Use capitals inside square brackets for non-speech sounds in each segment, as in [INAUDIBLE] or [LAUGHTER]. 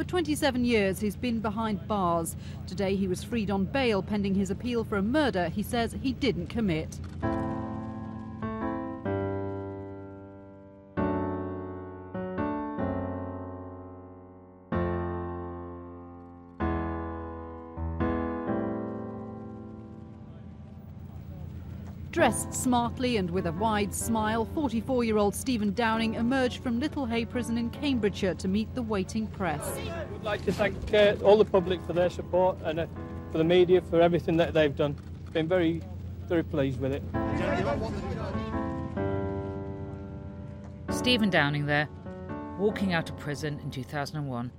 For 27 years, he's been behind bars. Today, he was freed on bail pending his appeal for a murder he says he didn't commit. Dressed smartly and with a wide smile, 44 year old Stephen Downing emerged from Littlehey Prison in Cambridgeshire to meet the waiting press. I would like to thank uh, all the public for their support and uh, for the media for everything that they've done. Been very, very pleased with it. Stephen Downing there, walking out of prison in 2001.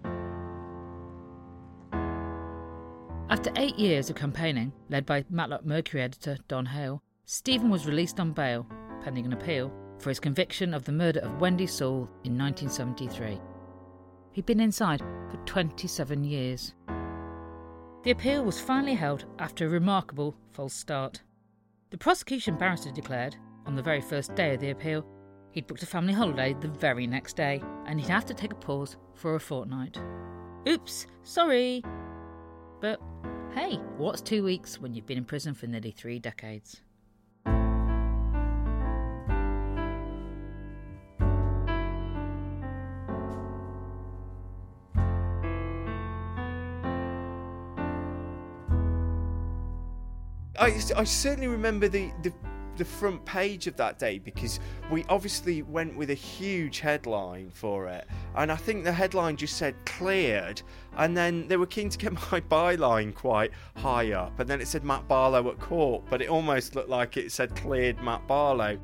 After eight years of campaigning, led by Matlock Mercury editor Don Hale, Stephen was released on bail, pending an appeal, for his conviction of the murder of Wendy Sewell in 1973. He'd been inside for 27 years. The appeal was finally held after a remarkable false start. The prosecution barrister declared, on the very first day of the appeal, he'd booked a family holiday the very next day and he'd have to take a pause for a fortnight. Oops, sorry! But hey, what's two weeks when you've been in prison for nearly three decades? I, I certainly remember the, the the front page of that day because we obviously went with a huge headline for it. And i think the headline just said cleared. And then they were keen to get [LAUGHS] my byline quite high up. And then it said matt barlow at court but it almost looked like it said cleared matt barlow.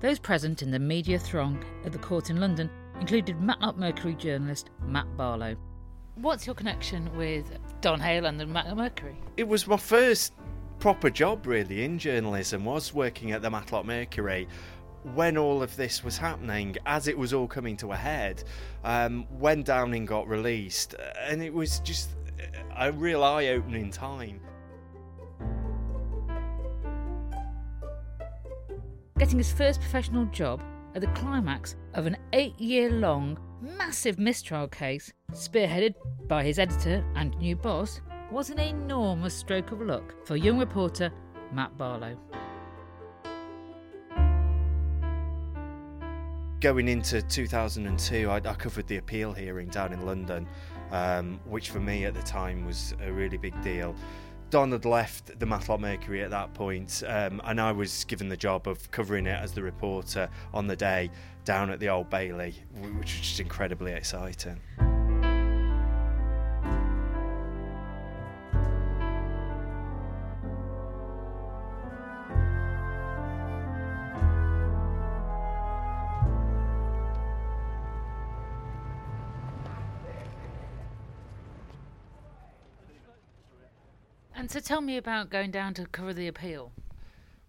Those present in the media throng at the court in London included Matlock Mercury journalist Matt Barlow. What's your connection with Don Hale and the Matlock Mercury? it was my first proper job really in journalism was working at the Matlock Mercury when all of this was happening as it was all coming to a head um, when Downing got released and it was just a real eye-opening time Getting his first professional job at the climax of an eight year long, massive mistrial case, spearheaded by his editor and new boss, was an enormous stroke of luck for young reporter Matt Barlow. going into 2002 I, I covered the appeal hearing down in London um, which for me at the time was a really big deal Don had left the Matlock Mercury at that point, um, and I was given the job of covering it as the reporter on the day down at the Old Bailey, which was just incredibly exciting. And so tell me about going down to cover the appeal.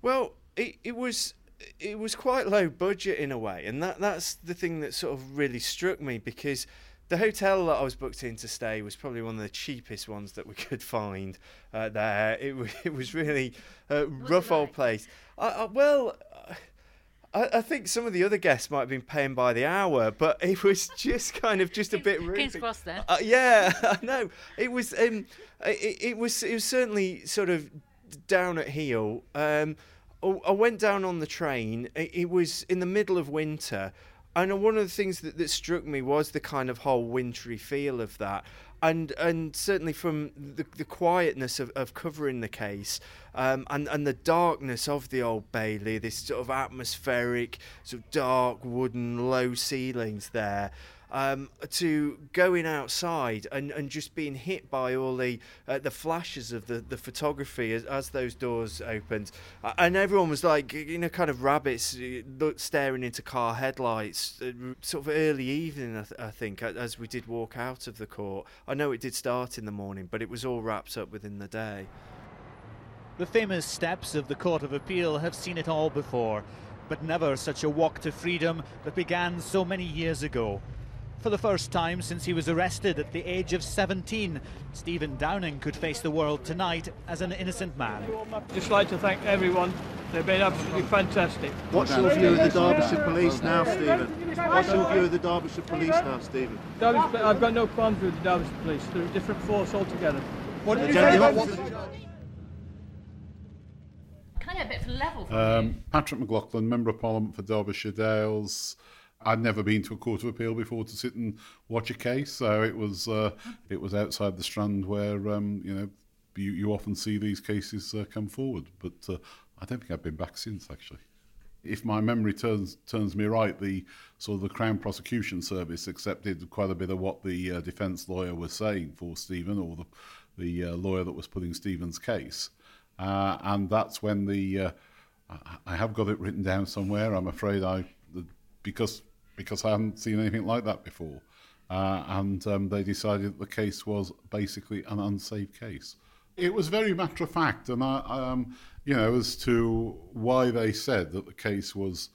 Well, it, it was it was quite low budget in a way, and that that's the thing that sort of really struck me because the hotel that I was booked in to stay was probably one of the cheapest ones that we [LAUGHS] could find uh, there. It [LAUGHS] it was really a rough old place. I, I, well. I, I, think some of the other guests might have been paying by the hour, but it was [LAUGHS] just kind of just a bit rude. King's Cross then. Uh, yeah, [LAUGHS] I know. It was. Um, it, it, was. It was certainly sort of down at heel. Um, I went down on the train. It, it was in the middle of winter. And one of the things that, that struck me was the kind of whole wintry feel of that and and certainly from the, the quietness of, of covering the case um, and and the darkness of the old Bailey, this sort of atmospheric, sort of dark wooden low ceilings there um, to going outside and, and just being hit by all the uh, the flashes of the, the photography as, as those doors opened. And everyone was like, you know, kind of rabbits staring into car headlights, uh, sort of early evening, I, th- I think, as we did walk out of the court. I know it did start in the morning, but it was all wrapped up within the day. The famous steps of the Court of Appeal have seen it all before, but never such a walk to freedom that began so many years ago. For the first time since he was arrested at the age of 17, Stephen Downing could face the world tonight as an innocent man. I'd just like to thank everyone. They've been absolutely fantastic. What's your view of the Derbyshire Police now, Stephen? What's your view of the Derbyshire Police now, Stephen? Derbyshire, I've got no problems with the Derbyshire Police. They're a different force altogether. What did you say about? Kind of a bit level. Um, Patrick McLoughlin, Member of Parliament for Derbyshire Dales. I'd never been to a court of appeal before to sit and watch a case, so it was uh, it was outside the Strand where um, you know you, you often see these cases uh, come forward. But uh, I don't think I've been back since actually. If my memory turns turns me right, the sort of the Crown Prosecution Service accepted quite a bit of what the uh, defence lawyer was saying for Stephen, or the the uh, lawyer that was putting Stephen's case, uh, and that's when the I have got it written down somewhere. I'm afraid I because because I hadn't seen anything like that before. Uh, and um, they decided the case was basically an unsafe case. It was very matter of fact, and I, um, you know, as to why they said that the case was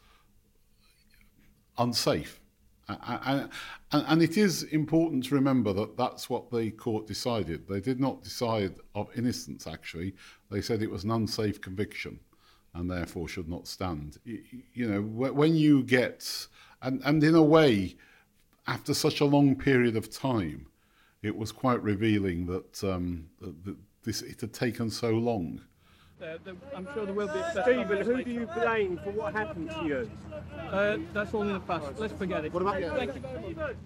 unsafe. And, and it is important to remember that that's what the court decided. They did not decide of innocence, actually. They said it was an unsafe conviction and therefore should not stand. You, you know, when you get and, and in a way, after such a long period of time, it was quite revealing that, um, that, that this, it had taken so long. Uh, I'm sure there will be. Stephen, who do you blame for what happened to you? Uh, that's all in the past. Let's forget it. What about Thank you very much.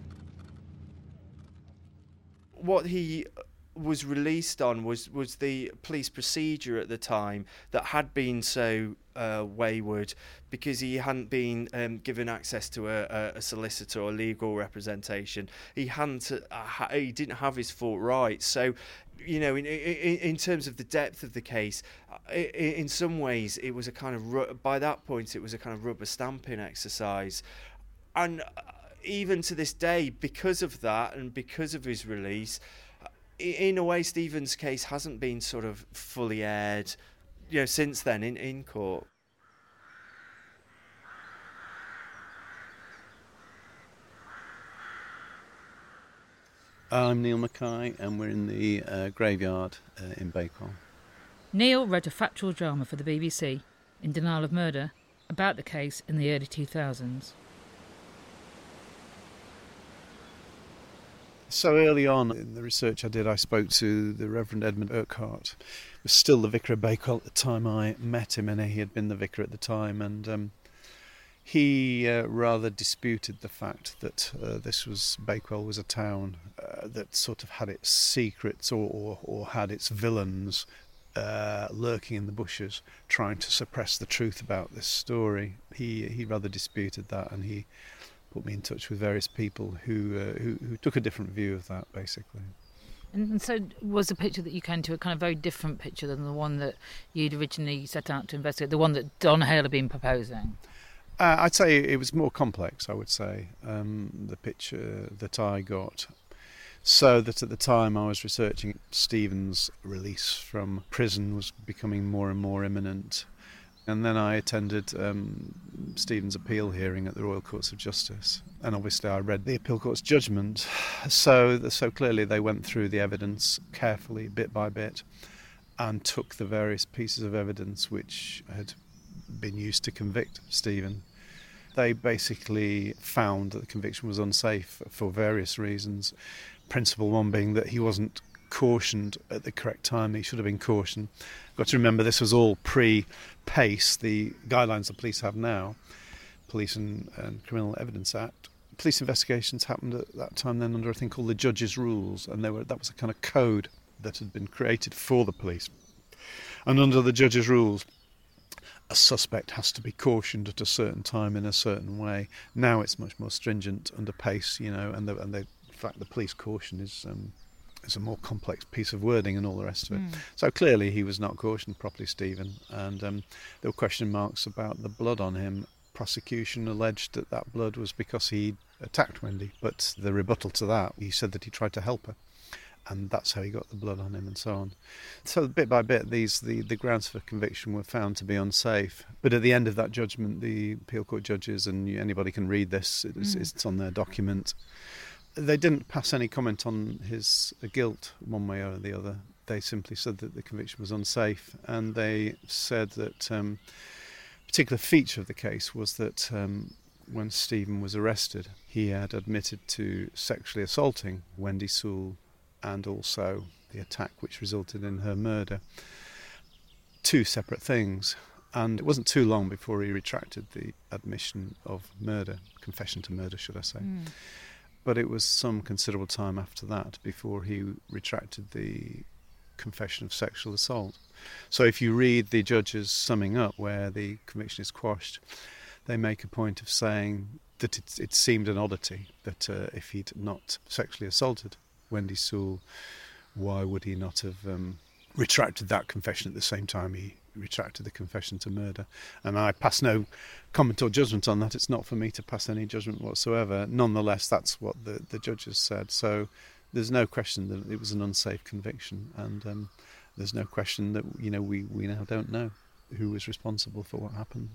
What he was released on was was the police procedure at the time that had been so uh, wayward because he hadn't been um, given access to a, a, solicitor or legal representation. He hadn't. Uh, he didn't have his full rights. So, you know, in, in, in terms of the depth of the case, uh, in some ways, it was a kind of by that point, it was a kind of rubber stamping exercise, and uh, even to this day, because of that and because of his release in a way, Stephen's case hasn't been sort of fully aired, you know, since then in, in court. I'm Neil McKay, and we're in the uh, graveyard uh, in Bakewell. Neil wrote a factual drama for the BBC, In Denial of Murder, about the case in the early 2000s. So early on in the research I did, I spoke to the Reverend Edmund Urquhart. Was still the vicar of Bakewell at the time I met him, and he had been the vicar at the time. And um, he uh, rather disputed the fact that uh, this was Bakewell was a town uh, that sort of had its secrets or, or, or had its villains uh, lurking in the bushes, trying to suppress the truth about this story. He he rather disputed that, and he put me in touch with various people who, uh, who, who took a different view of that, basically. And so, was the picture that you came to a kind of very different picture than the one that you'd originally set out to investigate, the one that Don Hale had been proposing? Uh, I'd say it was more complex. I would say um, the picture that I got, so that at the time I was researching Stephen's release from prison was becoming more and more imminent. And then I attended um, Stephen's appeal hearing at the Royal Courts of Justice, and obviously I read the appeal court's judgment. So, so clearly they went through the evidence carefully, bit by bit, and took the various pieces of evidence which had been used to convict Stephen, They basically found that the conviction was unsafe for various reasons. Principal one being that he wasn't cautioned at the correct time. He should have been cautioned. Got to remember this was all pre PACE, the guidelines the police have now, Police and, and Criminal Evidence Act. Police investigations happened at that time then under a thing called the Judge's Rules, and were that was a kind of code that had been created for the police. And under the Judge's Rules, a suspect has to be cautioned at a certain time in a certain way. Now it's much more stringent under PACE, you know, and the, and the, fact the police caution is um, is a more complex piece of wording and all the rest of it. Mm. So clearly he was not cautioned properly, Stephen, and um, there were question marks about the blood on him. Prosecution alleged that that blood was because he attacked Wendy, but the rebuttal to that, he said that he tried to help her and that's how he got the blood on him and so on. So bit by bit, these the, the grounds for conviction were found to be unsafe. But at the end of that judgment, the appeal court judges and anybody can read this. It's, mm. it's on their document. They didn't pass any comment on his guilt one way or the other. They simply said that the conviction was unsafe, and they said that um, a particular feature of the case was that um, when Stephen was arrested, he had admitted to sexually assaulting Wendy Sewell and also the attack which resulted in her murder. Two separate things. And it wasn't too long before he retracted the admission of murder, confession to murder, should I say. Mm. But it was some considerable time after that before he retracted the confession of sexual assault. So if you read the judge's summing up where the conviction is quashed, they make a point of saying that it, it seemed an oddity that uh, if he'd not sexually assaulted Wendy Sewell, why would he not have um, retracted that confession at the same time he retracted the confession to murder? And I pass no comment or judgment on that. It's not for me to pass any judgment whatsoever. Nonetheless, that's what the, the judges said. So there's no question that it was an unsafe conviction, and um, there's no question that you know we, we now don't know who was responsible for what happened.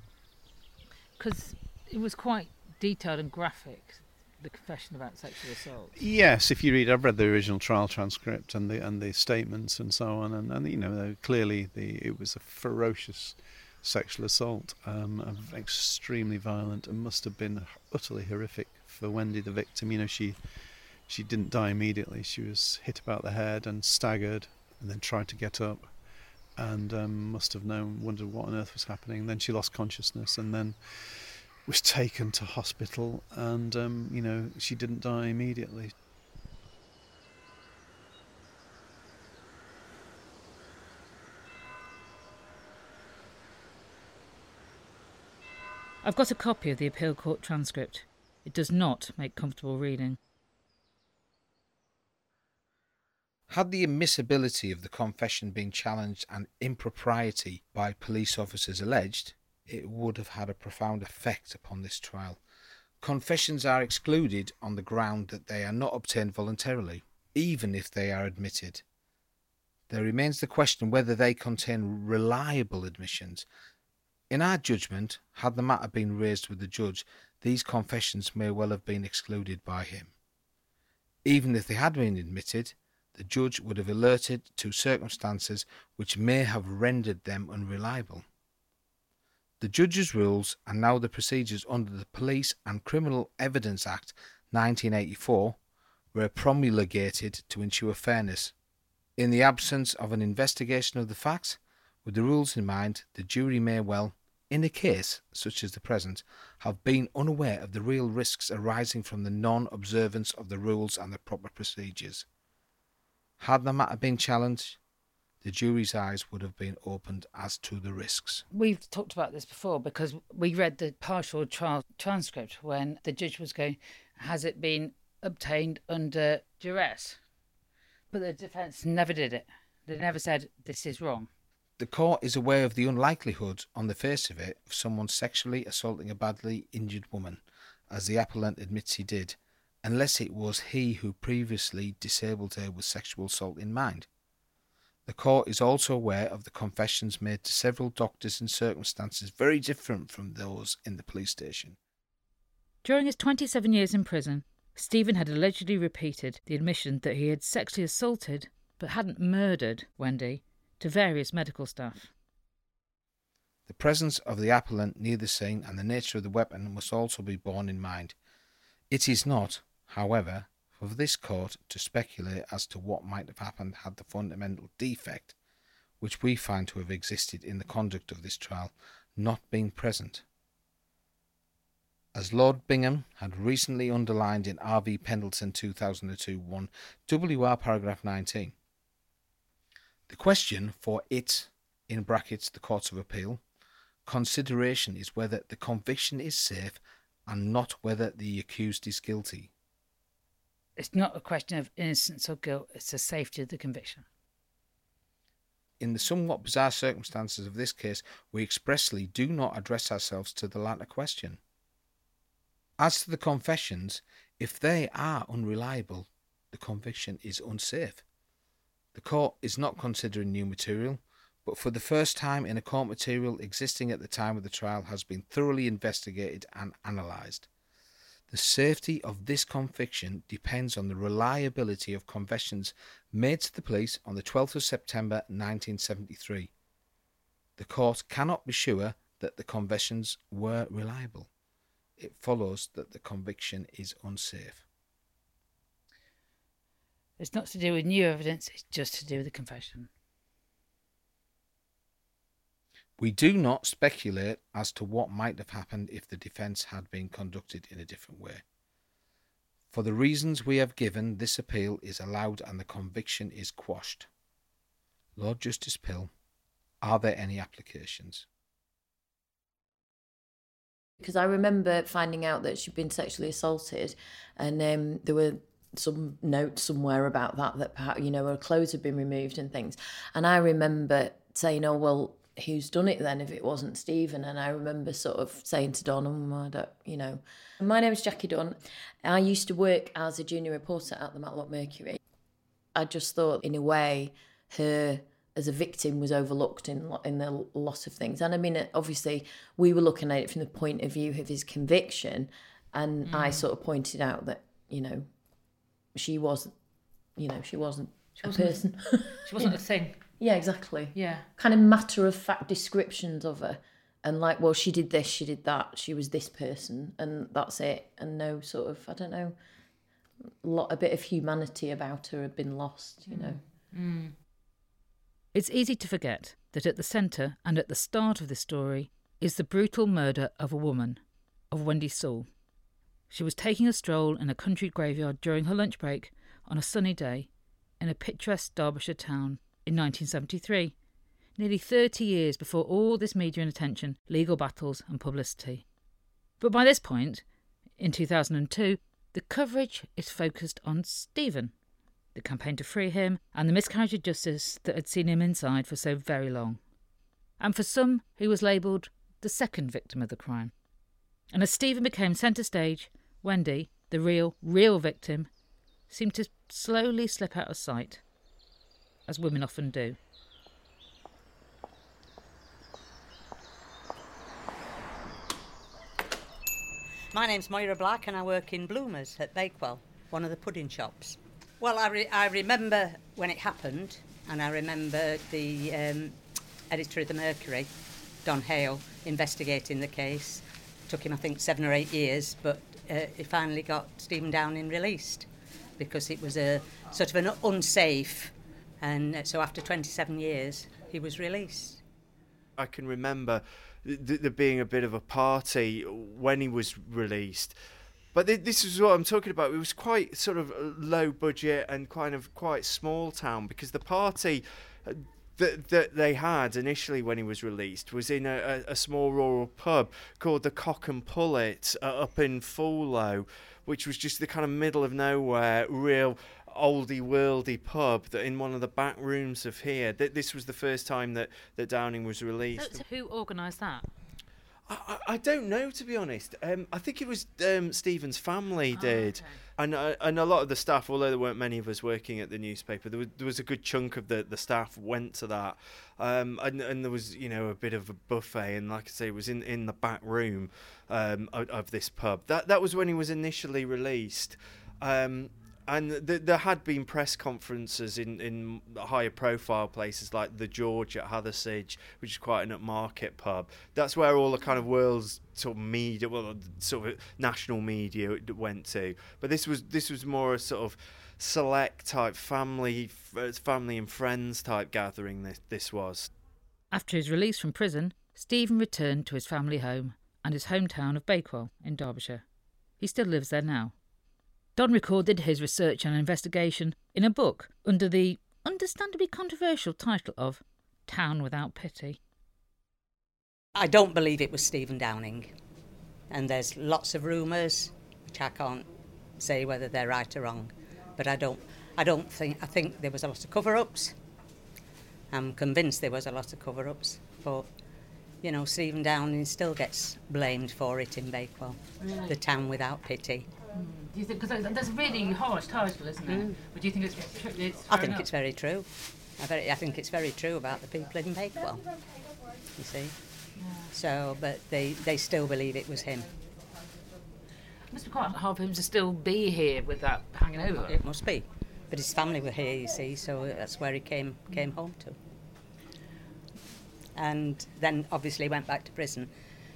Because it was quite detailed and graphic the confession about sexual assault. Yes, if you read, I've read the original trial transcript and the and the statements and so on, and, and you know clearly the it was a ferocious sexual assault, um, extremely violent, and must have been utterly horrific for Wendy, the victim. You know, she she didn't die immediately. She was hit about the head and staggered, and then tried to get up, and um, must have known, wondered what on earth was happening. Then she lost consciousness, and then was taken to hospital, and um, you know she didn't die immediately. I've got a copy of the appeal court transcript. It does not make comfortable reading. Had the admissibility of the confession been challenged and impropriety by police officers alleged, it would have had a profound effect upon this trial. Confessions are excluded on the ground that they are not obtained voluntarily, even if they are admitted. There remains the question whether they contain reliable admissions. In our judgment, had the matter been raised with the judge, these confessions may well have been excluded by him. Even if they had been admitted, the judge would have alerted to circumstances which may have rendered them unreliable. The judge's rules and now the procedures under the Police and Criminal Evidence Act 1984 were promulgated to ensure fairness. In the absence of an investigation of the facts, with the rules in mind, the jury may well, in a case such as the present, have been unaware of the real risks arising from the non observance of the rules and the proper procedures. Had the matter been challenged, the jury's eyes would have been opened as to the risks. We've talked about this before because we read the partial trial transcript when the judge was going, Has it been obtained under duress? But the defence never did it. They never said, This is wrong. The court is aware of the unlikelihood, on the face of it, of someone sexually assaulting a badly injured woman, as the appellant admits he did, unless it was he who previously disabled her with sexual assault in mind. The court is also aware of the confessions made to several doctors in circumstances very different from those in the police station. During his 27 years in prison, Stephen had allegedly repeated the admission that he had sexually assaulted, but hadn't murdered, Wendy, to various medical staff. The presence of the appellant near the scene and the nature of the weapon must also be borne in mind. It is not, however, for this court to speculate as to what might have happened had the fundamental defect, which we find to have existed in the conduct of this trial, not been present. As Lord Bingham had recently underlined in R.V. Pendleton 2002 1 WR paragraph 19, the question for it, in brackets the Courts of Appeal, consideration is whether the conviction is safe and not whether the accused is guilty. It's not a question of innocence or guilt, it's the safety of the conviction. In the somewhat bizarre circumstances of this case, we expressly do not address ourselves to the latter question. As to the confessions, if they are unreliable, the conviction is unsafe. The court is not considering new material, but for the first time in a court material existing at the time of the trial has been thoroughly investigated and analysed. The safety of this conviction depends on the reliability of confessions made to the police on the 12th of September 1973. The court cannot be sure that the confessions were reliable it follows that the conviction is unsafe. It's not to do with new evidence, it's just to do with the confession. We do not speculate as to what might have happened if the defence had been conducted in a different way. For the reasons we have given, this appeal is allowed and the conviction is quashed. Lord Justice Pill, are there any applications? because I remember finding out that she'd been sexually assaulted, and um, there were some notes somewhere about that that perhaps you know her clothes had been removed and things, and I remember saying, "Oh well." Who's done it then if it wasn't Stephen? And I remember sort of saying to Don, oh, I don't, you know, my name is Jackie Dunn. I used to work as a junior reporter at the Matlock Mercury. I just thought, in a way, her as a victim was overlooked in in a lot of things. And I mean, obviously, we were looking at it from the point of view of his conviction, and mm. I sort of pointed out that you know, she wasn't, you know, she wasn't she a wasn't, person. She wasn't [LAUGHS] a thing. Yeah, exactly. Yeah. Kind of matter of fact descriptions of her. And like, well, she did this, she did that, she was this person, and that's it. And no sort of, I don't know, lot a bit of humanity about her had been lost, you know. Mm. It's easy to forget that at the centre and at the start of this story is the brutal murder of a woman, of Wendy Sewell. She was taking a stroll in a country graveyard during her lunch break on a sunny day in a picturesque Derbyshire town in 1973, nearly 30 years before all this media and attention, legal battles, and publicity. But by this point, in 2002, the coverage is focused on Stephen, the campaign to free him, and the miscarriage of justice that had seen him inside for so very long. And for some, he was labelled the second victim of the crime. And as Stephen became centre stage, Wendy, the real, real victim, seemed to slowly slip out of sight, as women often do. My name's Moira Black and I work in Bloomers at Bakewell, one of the pudding shops. Well, I, re- I remember when it happened, and I remember the um, editor of the Mercury, Don Hale, investigating the case. It Took him, I think, seven or eight years, but uh, he finally got Stephen Downing released because it was a sort of an unsafe, and uh, so after 27 years, he was released. I can remember there being a bit of a party when he was released but this is what I'm talking about. It was quite sort of low budget and kind of quite small town because the party uh, that, that they had initially when he was released was in a, a, small rural pub called the Cock and Pullet uh, up in Foolow, which was just the kind of middle of nowhere, real oldie worldy pub that in one of the back rooms of here. Th- this was the first time that, that Downing was released. So who organised that? I, I don't know to be honest. Um, I think it was um, Stephen's family oh, did, okay. and uh, and a lot of the staff, although there weren't many of us working at the newspaper, there was, there was a good chunk of the, the staff went to that, um, and and there was you know a bit of a buffet, and like I say, it was in, in the back room um, of, of, this pub. That that was when he was initially released. And th- there had been press conferences in, in higher profile places like the George at Hathersage, which is quite an upmarket pub. That's where all the kind of world's sort of media, well, sort of national media went to. But this was this was more a sort of select type family, family and friends type gathering. This this was. After his release from prison, Stephen returned to his family home and his hometown of Bakewell in Derbyshire. He still lives there now. Don recorded his research and investigation in a book under the understandably controversial title of Town Without Pity. I don't believe it was Stephen Downing, and there's lots of rumours, which I can't say whether they're right or wrong, but I don't. I don't think. I think there was a lot of cover-ups. I'm convinced there was a lot of cover-ups, but you know, Stephen Downing still gets blamed for it in Bakewell, Really? the town without pity. Do you think because that's really harsh title, isn't it? Mm. But do you think it's, tr- it's I think enough? it's very true. I, very, I think it's very true about the people in Bakewell. You see. So, but they, they still believe it was him. It must be quite hard for him to still be here with that hanging over. It must be. But his family were here, you see, so that's where he came came home to. And then obviously went back to prison.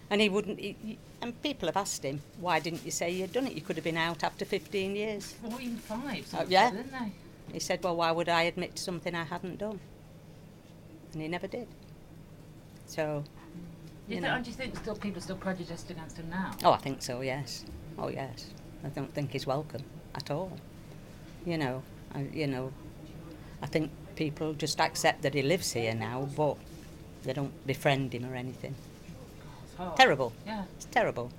And he wouldn't. He- and people have asked him, why didn't you say you'd done it? You could have been out after 15 years. Four, even. Uh, something yeah. like that, Didn't they? He said, well, why would I admit to something I hadn't done? And he never did. So, Do you, think, do you think still people are still prejudiced against him now? Oh, I think so, yes. Oh, yes. I don't think he's welcome at all. You know, I, you know, I think people just accept that he lives here now, but they don't befriend him or anything. It's hard. Terrible. Yeah. It's terrible.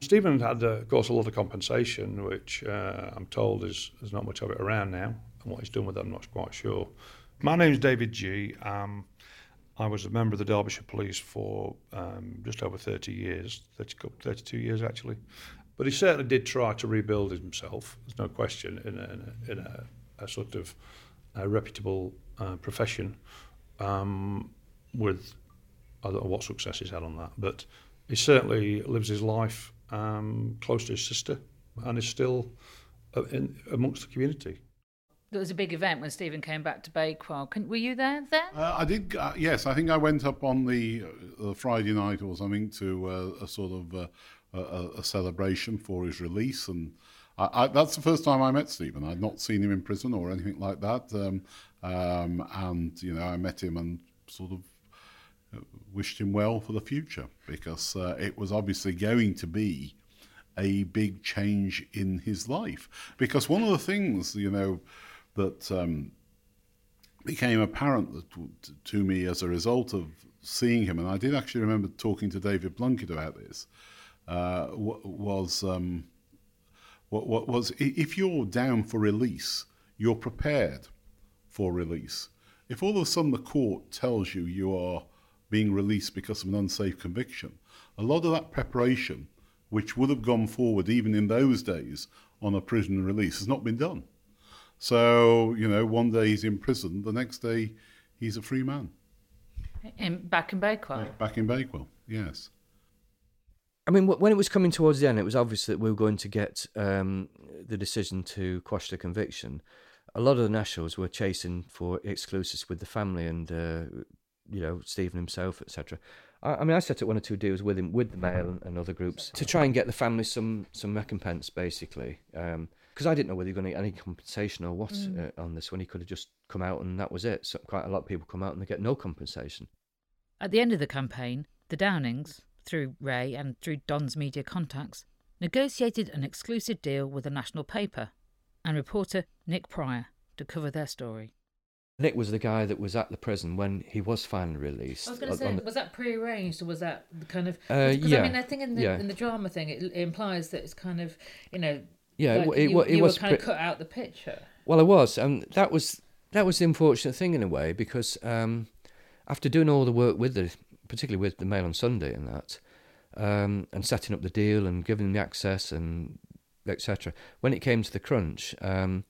Stephen had, uh, of course, a lot of compensation, which uh, I'm told is there's not much of it around now, and what he's done with it, I'm not quite sure. My name's David G. Um, I was a member of the Derbyshire Police for um, just over 30 years, 30, 32 years actually. But he certainly did try to rebuild himself, there's no question, in a, in a, in a, a sort of a reputable uh, profession um, with, I don't know what success he's had on that, but he certainly lives his life um, close to his sister and is still uh, in, amongst the community. There was a big event when Stephen came back to Bakewell. Can, were you there then? Uh, I did, uh, yes. I think I went up on the uh, Friday night or something to uh, a sort of uh, a, a celebration for his release, and I, I, that's the first time I met Stephen. I'd not seen him in prison or anything like that, um, um, and you know, I met him and sort of wished him well for the future because uh, it was obviously going to be a big change in his life. Because one of the things, you know, that um, became apparent to me as a result of seeing him, and I did actually remember talking to David Blunkett about this, uh, was um, what, what was if you're down for release, you're prepared for release. If all of a sudden the court tells you you are being released because of an unsafe conviction, a lot of that preparation, which would have gone forward even in those days on a prison release, has not been done. So, you know, one day he's in prison, the next day he's a free man. In, back in Bakewell. Back in Bakewell, yes. I mean, when it was coming towards the end, it was obvious that we were going to get um, the decision to quash the conviction. A lot of the nationals were chasing for exclusives with the family and, uh, you know, Stephen himself, etc. I, I mean, I set up one or two deals with him, with the Mail and, and other groups, to try and get the family some some recompense, basically. Because I didn't know whether he was going to get any compensation or what Mm. uh, on this one. He could have just come out and that was it. So quite a lot of people come out and they get no compensation. At the end of the campaign, the Downings, through Ray and through Don's media contacts, negotiated an exclusive deal with a national paper and reporter Nick Pryor to cover their story. Nick was the guy that was at the prison when he was finally released. I was going to say, the- was that pre-arranged or was that the kind of? Uh, yeah, I mean, I think in the yeah. in the drama thing, it, it implies that it's kind of, you know, Yeah, it like wa- it you, it you was were kind of cut out the picture. Well, I was, and that was that was the unfortunate thing in a way because um, after doing all the work with the, particularly with the Mail on Sunday and that, um, and setting up the deal and giving them the access and etc. When it came to the crunch, um,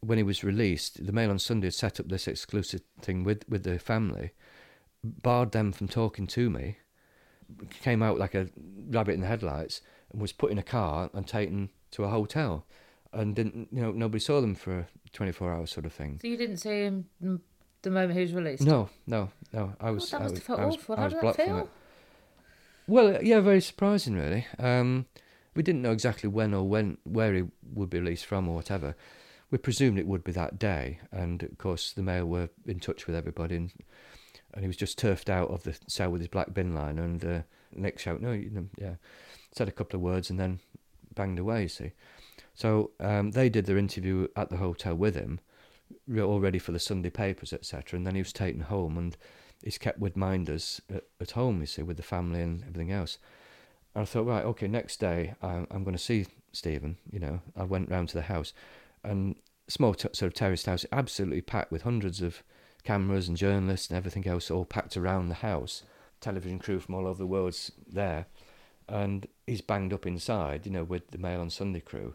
when he was released, the Mail on Sunday had set up this exclusive thing with with the family, barred them from talking to me, came out like a rabbit in the headlights, and was put in a car and taken to a hotel. and didn't you know nobody saw them for 24 hours sort of thing. So you didn't see him the moment he was released? No, no, no. I was. Oh, that I was, have felt I was, awful. How did that feel? Well, yeah, very surprising, really. Um, we didn't know exactly when or when where he would be released from or whatever. We presumed it would be that day, and of course the Mail were in touch with everybody, and, and he was just turfed out of the cell with his black bin line, and uh, Nick shouted, "No, you know, yeah," said a couple of words, and then banged away. You see, so um, they did their interview at the hotel with him, all ready for the Sunday papers, etc. And then he was taken home, and he's kept with minders at, at home. You see, with the family and everything else. And I thought, right, okay, next day I'm, I'm going to see Stephen. You know, I went round to the house, and small t- sort of terraced house, absolutely packed with hundreds of cameras and journalists and everything else, all packed around the house. Television crew from all over the world's there, and he's banged up inside, you know, with the Mail on Sunday crew.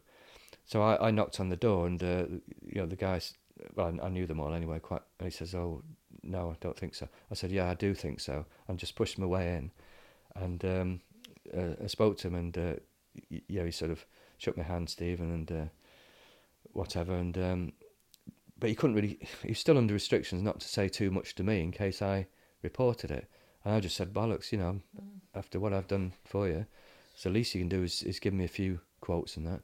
So I, I knocked on the door, and uh, you know, the guys, well, I knew them all anyway, quite. And he says, "Oh, no, I don't think so." I said, "Yeah, I do think so," and just pushed my way in, and um, uh, I spoke to him, and uh, yeah, he sort of shook my hand, Stephen, and uh, whatever, and um, but he couldn't really. He was still under restrictions not to say too much to me in case I reported it, and I just said bollocks, you know, after what I've done for you, so the least you can do is, is give me a few quotes and that,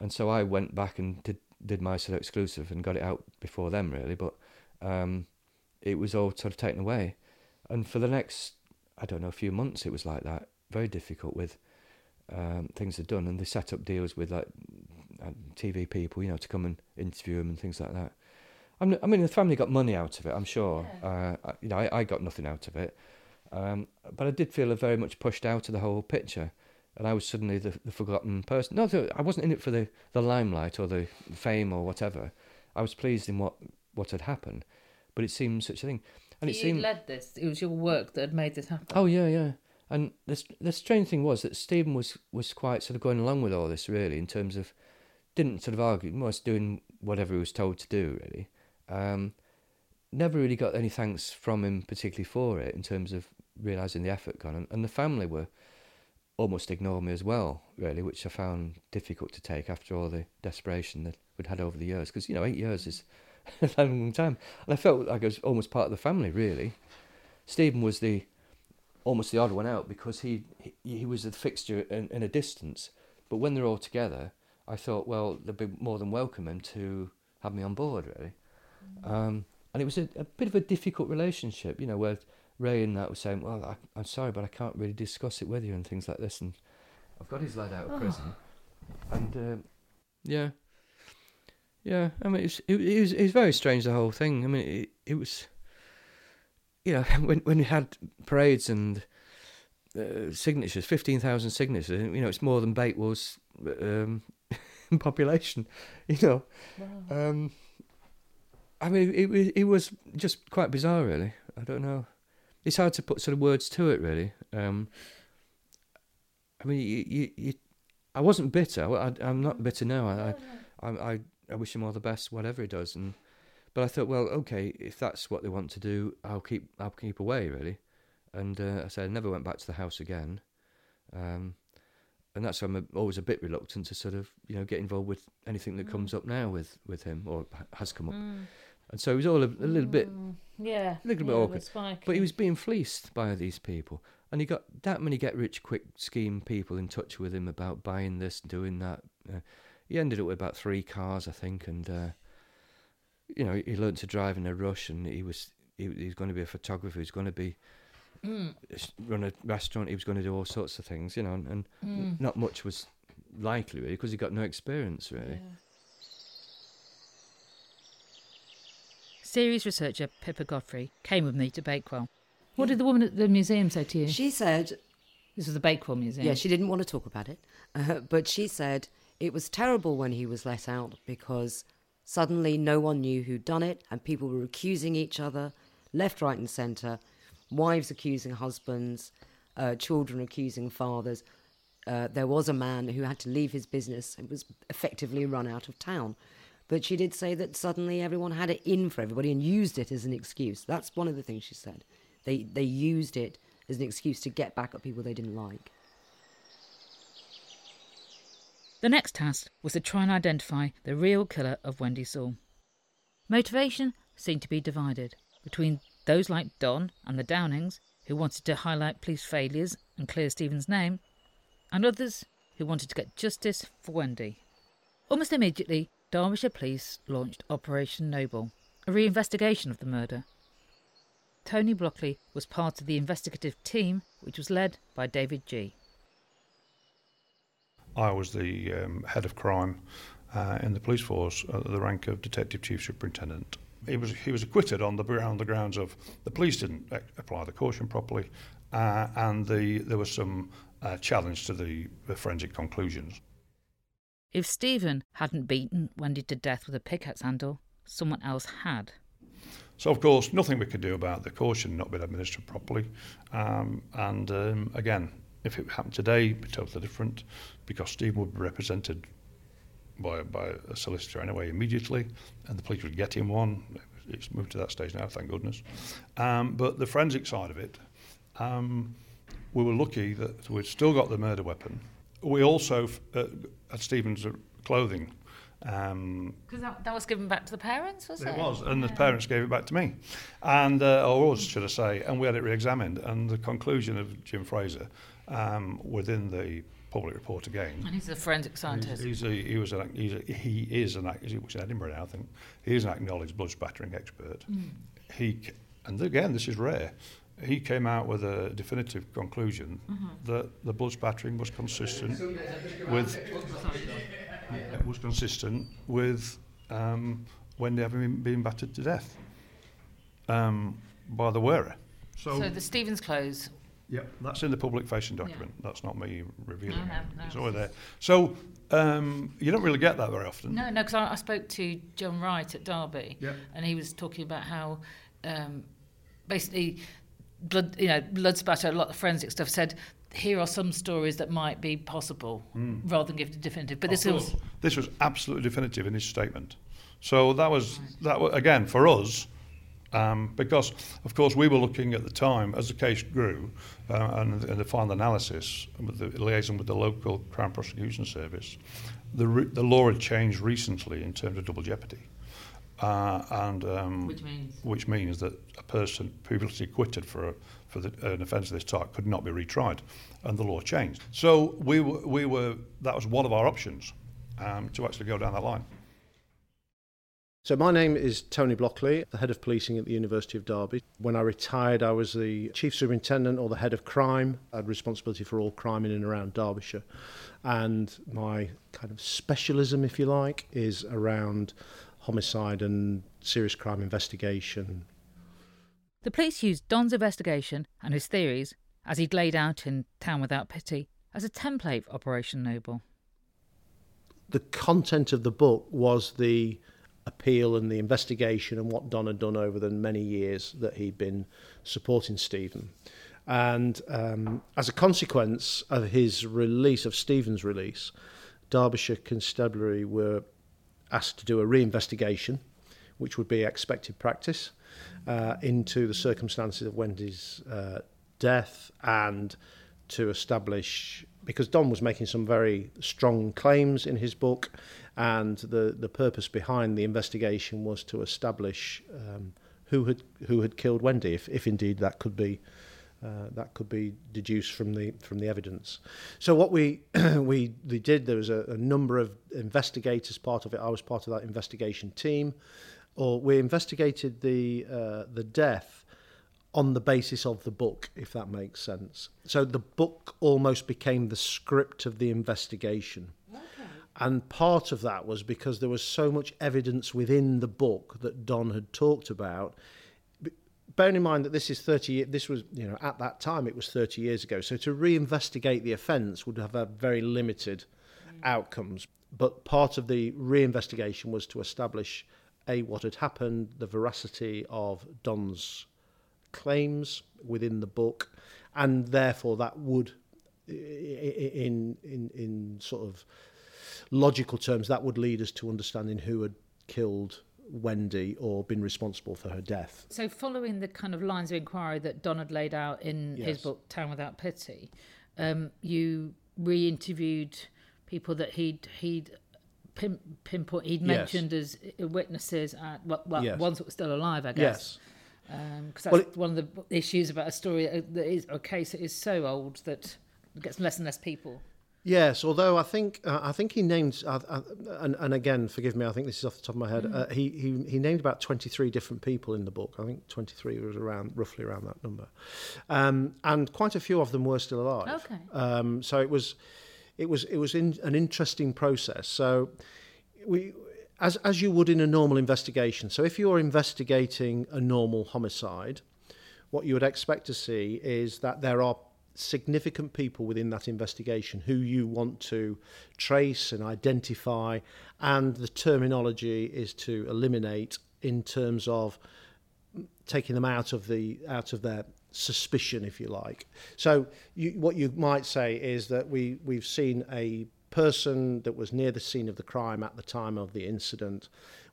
and so I went back and did did my sort of exclusive and got it out before them really, but um, it was all sort of taken away, and for the next I don't know a few months it was like that, very difficult with um, things they'd done, and they set up deals with like uh, TV people, you know, to come and interview them and things like that. I'm, I mean, the family got money out of it, I'm sure. Uh, I- you know, I, I got nothing out of it, um, but I did feel very much pushed out of the whole picture, and I was suddenly the, the forgotten person. No, I wasn't in it for the, the limelight or the fame or whatever. I was pleased in what what had happened, but it seemed such a thing, and it you seemed led this. It was your work that had made this happen. Oh yeah, yeah. And the the strange thing was that Stephen was was quite sort of going along with all this really in terms of didn't sort of argue, was doing whatever he was told to do really. Um, never really got any thanks from him particularly for it in terms of realizing the effort gone, and, and the family were almost ignored me as well really, which I found difficult to take after all the desperation that we'd had over the years because you know eight years is [LAUGHS] a long time, and I felt like I was almost part of the family really. Stephen was the almost the odd one out because he he, he was a fixture in, in a distance. But when they're all together, I thought, well, they'd be more than welcome him to have me on board, really. Um, and it was a, a bit of a difficult relationship, you know, where Ray and that was saying, well, I, I'm sorry, but I can't really discuss it with you and things like this. And I've got his lad out of Oh. prison. And um, yeah, yeah. I mean, it was, it, it was it was very strange the whole thing. I mean, it, it was, you know, [LAUGHS] when when we had parades and uh, signatures, fifteen thousand signatures. You know, it's more than Bakewell's um, [LAUGHS] population. You know, um, I mean, it was it was just quite bizarre, really. I don't know. It's hard to put sort of words to it, really. Um, I mean, you, you, you, I wasn't bitter. I, I'm not bitter now. I, I, I, I wish him all the best, whatever he does. And but I thought, well, okay, if that's what they want to do, I'll keep, I'll keep away, really. And uh, I said, I never went back to the house again. Um, and that's why I'm a- always a bit reluctant to sort of, you know, get involved with anything that comes up now with, with him or has come up. Mm. And so it was all a, a little bit, Yeah. a little bit yeah, awkward. But he was being fleeced by these people. And he got that many get rich quick scheme people in touch with him about buying this, doing that. Uh, he ended up with about three cars, I think. And, uh, you know, he learned to drive in a rush and he was, he, he was going to be a photographer. He was going to be, Mm. run a restaurant. He was going to do all sorts of things, you know, and, and Mm. not much was likely, really, because he got no experience, really. Series researcher Pippa Godfrey came with me to Bakewell. What did the woman at the museum say to you? She said. This was the Bakewell Museum. Yeah, she didn't want to talk about it. Uh, but she said it was terrible when he was let out because suddenly no one knew who'd done it and people were accusing each other left, right, and centre. Wives accusing husbands, uh, children accusing fathers. Uh, there was a man who had to leave his business and was effectively run out of town. But she did say that suddenly everyone had it in for everybody and used it as an excuse. That's one of the things she said. They they used it as an excuse to get back at people they didn't like. The next task was to try and identify the real killer of Wendy Sewell. Motivation seemed to be divided between those like Don and the Downings, who wanted to highlight police failures and clear Stephen's name, and others who wanted to get justice for Wendy. Almost immediately, Derbyshire Police launched Operation Noble, a reinvestigation of the murder. Tony Blockley was part of the investigative team, which was led by David G. I was the um, head of crime uh, in the police force at the rank of Detective Chief Superintendent. He was he was acquitted on the on the grounds of the police didn't apply the caution properly, uh, and the there was some uh, challenge to the, the forensic conclusions. If Stephen hadn't beaten Wendy to death with a pickaxe handle, someone else had. So, of course, nothing we could do about the caution not being administered properly. Um, and um, again, if it happened today, it'd be totally different because Stephen would be represented by, by a solicitor anyway immediately, and the police would get him one. It's moved to that stage now, thank goodness. Um, but the forensic side of it, um, we were lucky that we'd still got the murder weapon. We also uh, had Stephen's clothing. Because um, that, that was given back to the parents, was it? It was, and yeah. the parents gave it back to me, and uh, or us, should I say, and we had it re-examined. And the conclusion of Jim Fraser um, within the public report again. And he's a forensic scientist. He's, he's a, he was an, he's a, he is an he was in Edinburgh now, I think. He is an acknowledged blood spattering expert. Mm. He and again, this is rare he came out with a definitive conclusion mm-hmm. that the blood spattering was consistent with was consistent with um, Wendy having been, been battered to death um, by the wearer. So, so the Stevens clothes. Yeah, that's in the public facing document. Yeah. That's not me revealing no, no, no. It's all there. So um, you don't really get that very often. No, no, because I, I, spoke to John Wright at Derby, yeah. and he was talking about how um, basically blood, you know, blood spatter, a lot of forensic stuff said here are some stories that might be possible, mm. rather than give it definitive. But of this course. was this was absolutely definitive in his statement. So that was right. that was, again for us. Um, because, of course, we were looking at the time as the case grew uh, and, and the final analysis with the liaison with the local Crown Prosecution Service, the, re- the law had changed recently in terms of double jeopardy. Uh, and um, which means which means that a person previously acquitted for a, for the, an offence of this type could not be retried, and the law changed. So we were, we were that was one of our options um, to actually go down that line. So my name is Tony Blockley, the head of policing at the University of Derby. When I retired, I was the chief superintendent or the head of crime. I had responsibility for all crime in and around Derbyshire, and my kind of specialism, if you like, is around homicide and serious crime investigation. The police used Don's investigation and his theories, as he'd laid out in Town Without Pity, as a template for Operation Noble. The content of the book was the appeal and the investigation and what Don had done over the many years that he'd been supporting Stephen. And um, as a consequence of his release, of Stephen's release, Derbyshire Constabulary were asked to do a reinvestigation, which would be expected practice, uh, into the circumstances of Wendy's uh, death and to establish because Don was making some very strong claims in his book, and the the purpose behind the investigation was to establish um, who had who had killed Wendy, if if indeed that could be uh, that could be deduced from the from the evidence. So what we [CLEARS THROAT] we, we did there was a, a number of investigators part of it. I was part of that investigation team. Or we investigated the uh, the death on the basis of the book, if that makes sense. So the book almost became the script of the investigation. And part of that was because there was so much evidence within the book that Don had talked about. Bearing in mind that this is 30 this was you know at that time it was 30 years ago. So to reinvestigate the offence would have had very limited mm. outcomes. But part of the reinvestigation was to establish a what had happened the veracity of Don's claims within the book. And therefore that would in in in sort of logical terms that would lead us to understanding who had killed Wendy or been responsible for her death. So, following the kind of lines of inquiry that Don had laid out in yes. his book Town Without Pity, um, you re interviewed people that he'd he'd pin, pinpoint he'd Yes. mentioned as witnesses at well, well Yes. ones that were still alive, I guess. Because that's Well, it- one of the issues about a story that is a case that is so old that it gets less and less people. Yes, although I think uh, I think he named uh, uh, and, and again, forgive me, I think this is off the top of my head. Mm. Uh, he, he he named about twenty three different people in the book. I think twenty three was around roughly around that number, um, and quite a few of them were still alive. Okay. Um, so it was it was it was in, an interesting process. So we as as you would in a normal investigation. So if you're investigating a normal homicide, what you would expect to see is that there are significant people within that investigation who you want to trace and identify and the terminology is to eliminate in terms of taking them out of the out of their suspicion if you like. So you, what you might say is that we we've seen a person that was near the scene of the crime at the time of the incident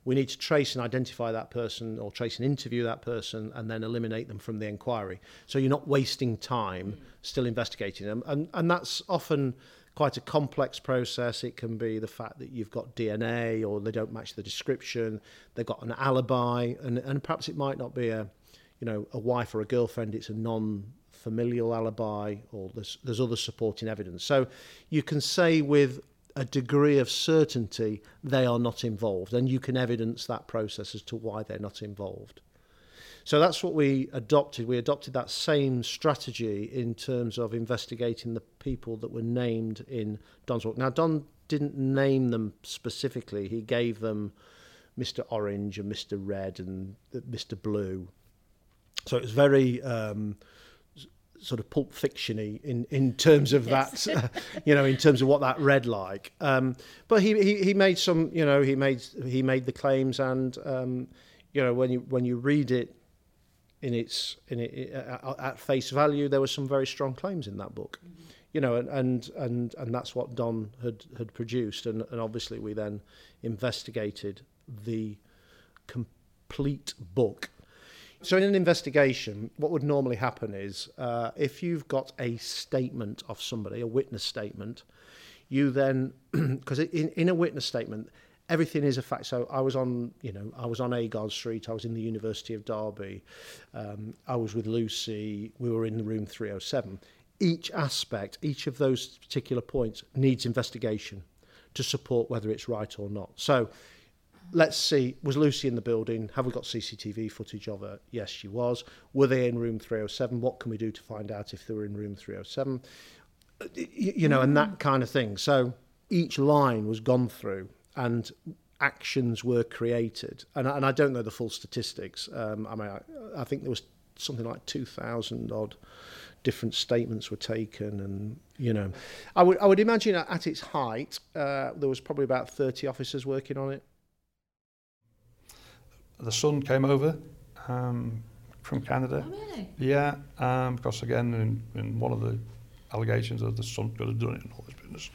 we need to trace and identify that person or trace and interview that person and then eliminate them from the inquiry. So you're not wasting time still investigating them. And and that's often quite a complex process. It can be the fact that you've got DNA or they don't match the description. They've got an alibi and and perhaps it might not be a you know a wife or a girlfriend. It's a non familial alibi or there's there's other supporting evidence. So you can say with a degree of certainty they are not involved and you can evidence that process as to why they're not involved. So that's what we adopted. We adopted that same strategy in terms of investigating the people that were named in Don's book. Now Don didn't name them specifically. He gave them Mr Orange and Mr Red and Mr Blue. So it was very um, sort of pulp fictiony in in terms of Yes. that [LAUGHS] uh, you know in terms of what that read like. Um, but he, he he made some you know he made he made the claims and um, you know when you when you read it in its in it at, at face value there were some very strong claims in that book. You know and and and, and that's what Don had had produced. And, and obviously we then investigated the complete book so in an investigation, what would normally happen is uh, if you've got a statement of somebody, a witness statement, you then, [CLEARS THROAT] because in, in a witness statement, everything is a fact. So I was on, you know, I was on Agard Street, I was in the University of Derby, um, I was with Lucy, we were in the room 307. Each aspect, each of those particular points needs investigation to support whether it's right or not. So let's see, was Lucy in the building? Have we got CCTV footage of her? Yes, she was. Were they in room 307? What can we do to find out if they were in room 307? Uh, y- You know, and that kind of thing. So each line was gone through and actions were created. And, and I don't know the full statistics. Um, I mean, I, I think there was something like 2,000 odd different statements were taken and you know I would I would imagine at, at its height uh, there was probably about 30 officers working on it The son came over um, from Canada. Oh, really? Yeah, um, because again, in, in one of the allegations of the son could have done it and all this business.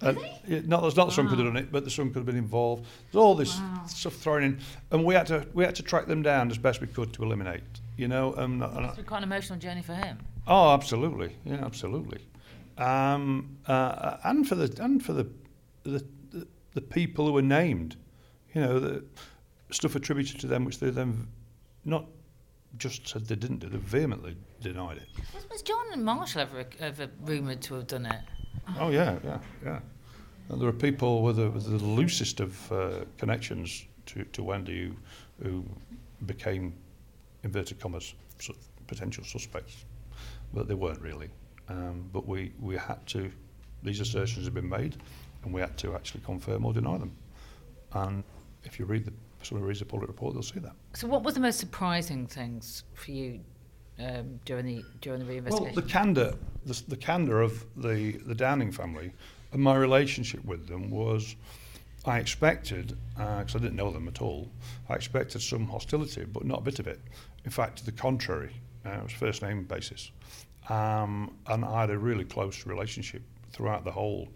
And, yeah, no, there's not the son could have done it, but the son could have been involved. There's all this stuff thrown in, and we had to we had to track them down as best we could to eliminate. You know, um, and, It's been quite an emotional journey for him. Oh, absolutely. Yeah, absolutely. Um, uh, and for the and for the the, the the people who were named, you know, the stuff attributed to them, which they then not just said they didn't do, they vehemently denied it. Was, was John and Marshall ever, ever rumoured to have done it? Oh yeah, yeah, yeah. And there are people with the, with the loosest of uh, connections to, to Wendy who, who became inverted commas su- potential suspects, but they weren't really. Um, but we, we had to. These assertions have been made, and we had to actually confirm or deny them. And if you read the someone reads the public report, they'll see that. So, what were the most surprising things for you um, during the during the reinvestigation? Well, the candour, the, the candour of the, the Downing family and my relationship with them was, I expected, because I didn't know them at all, I expected some hostility, but not a bit of it. In fact, to the contrary, uh, it was first name basis. Um, and I had a really close relationship throughout the whole,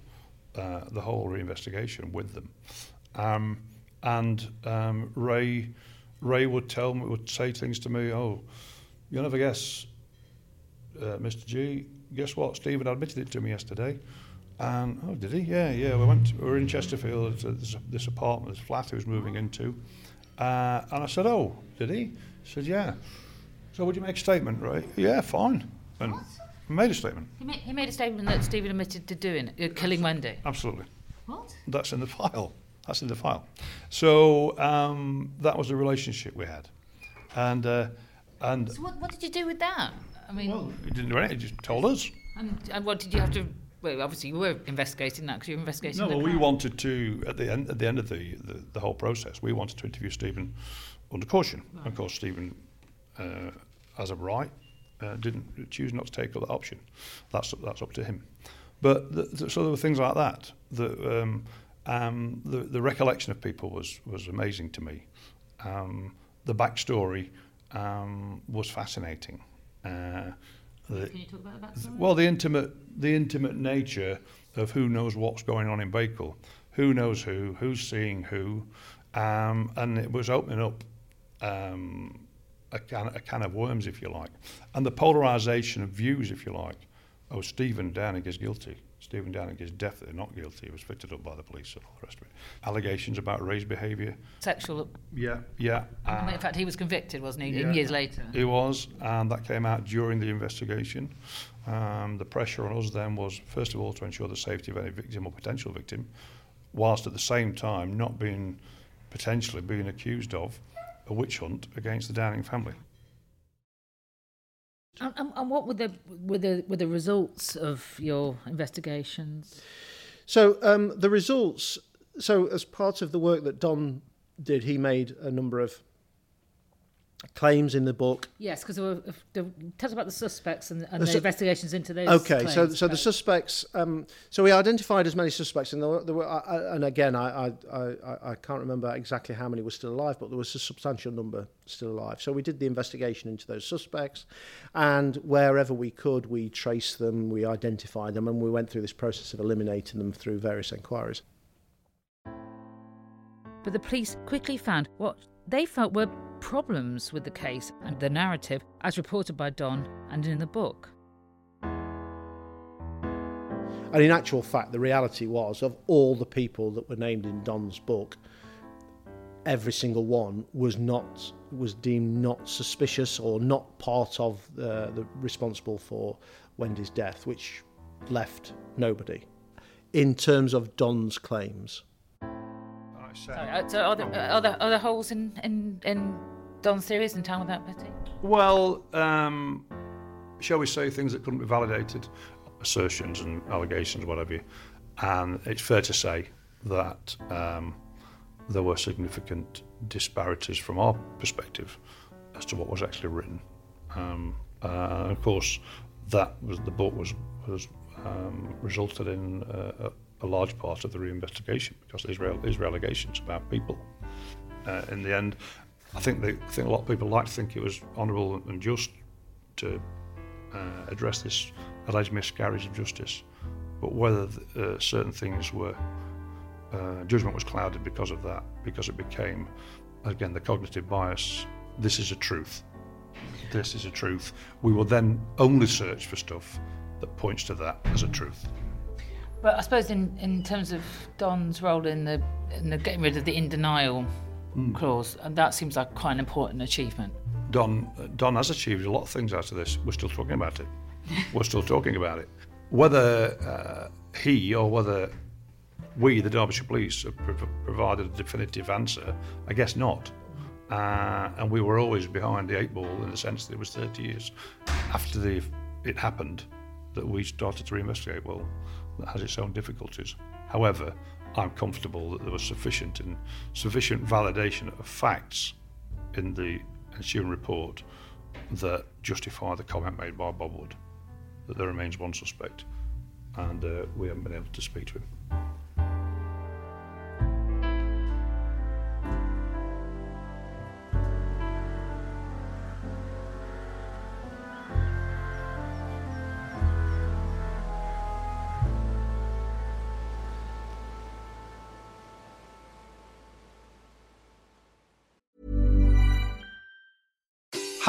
uh, the whole reinvestigation with them. Um, and um, Ray, Ray would tell me, would say things to me, oh, you'll never guess uh, Mr. G, guess what? Stephen admitted it to me yesterday. And oh, did he? Yeah, yeah. We went. we were in Chesterfield. This, this apartment, this flat he was moving into. Uh, and I said, "Oh, did he?" He said, "Yeah." So would you make a statement, right? Yeah, fine. And What? Made a statement. He made, he made a statement that Stephen admitted to doing uh, killing Wendy. Absolutely. What? That's in the file. That's in the file. So um, that was the relationship we had, and uh, and So what, what did you do with that? I mean, he didn't do anything. He just told us. and, and what did you have to? Well, obviously you were investigating that because you were investigating. No, well, we wanted to at the end at the end of the, the, the whole process, we wanted to interview Stephen under caution. Of course, Stephen, uh, as of right, uh, didn't choose not to take up that option. That's that's up to him. But the, the, so there were things like that. The um, um, the, the recollection of people was was amazing to me. Um, the backstory um, was fascinating. Uh, the, Can you talk about that? backstory? well, the intimate, the intimate nature of who knows what's going on in Bakewell, who knows who, who's seeing who, um, and it was opening up um, a, can, a can of worms, if you like, and the polarisation of views, if you like. Oh, Stephen Downing is guilty. Stephen Downing is definitely not guilty. He was fitted up by the police and all the rest of it. Allegations about Ray's behaviour. Sexual. Yeah, yeah. And uh, in fact, he was convicted, wasn't he? yeah. Years later. He was, and that came out during the investigation. Um, the pressure on us then was, first of all, to ensure the safety of any victim or potential victim, whilst at the same time not being potentially being accused of a witch hunt against the Downing family. And, and, what were the were the were the results of your investigations? So um, the results. So as part of the work that Don did, he made a number of claims in the book. Yes, because there were. Tell us about the suspects and, and The the, investigations into those. Okay, so claims. so the suspects. Um, so we identified as many suspects, and there were, there were I, I- and again, I, I I I can't remember exactly how many were still alive, but there was a substantial number still alive. So we did the investigation into those suspects, and wherever we could, we traced them, we identified them, and we went through this process of eliminating them through various inquiries. But the police quickly found what they felt were problems with the case and the narrative, as reported by Don and in the book. And in actual fact, the reality was of all the people that were named in Don's book, every single one was not was deemed not suspicious or not part of uh, the responsible for Wendy's death, which left nobody. In terms of Don's claims, Sorry, uh, so are there, are there, are there holes in, in, in Don's theories in Town Without Pity? Well, um, shall we say things that couldn't be validated, assertions and allegations, whatever. And it's fair to say that um, there were significant disparities from our perspective as to what was actually written. Um, uh, of course, that was the book was was um, resulted in uh, a, large part of the reinvestigation because these were, these were allegations about people. Uh, in the end, I think they I think a lot of people like to think it was honourable and just to uh, address this alleged miscarriage of justice, but whether uh, certain things were uh, judgment was clouded because of that, because it became again the cognitive bias. This is a truth. This is a truth. We will then only search for stuff that points to that as a truth. But I suppose in, in terms of Don's role in the in the getting rid of the in denial Mm. clause, and that seems like quite an important achievement. Don Don has achieved a lot of things out of this. We're still talking about it. [LAUGHS] We're still talking about it. Whether uh, he or whether we, the Derbyshire Police, have prov- provided a definitive answer, I guess not. Uh, and we were always behind the eight ball in the sense that it was 30 years after the, it happened that we started to reinvestigate. Well, that has its own difficulties. However, I'm comfortable that there was sufficient in, sufficient validation of facts in the ensuing report that justify the comment made by Bob Wood that there remains one suspect, and uh, we haven't been able to speak to him.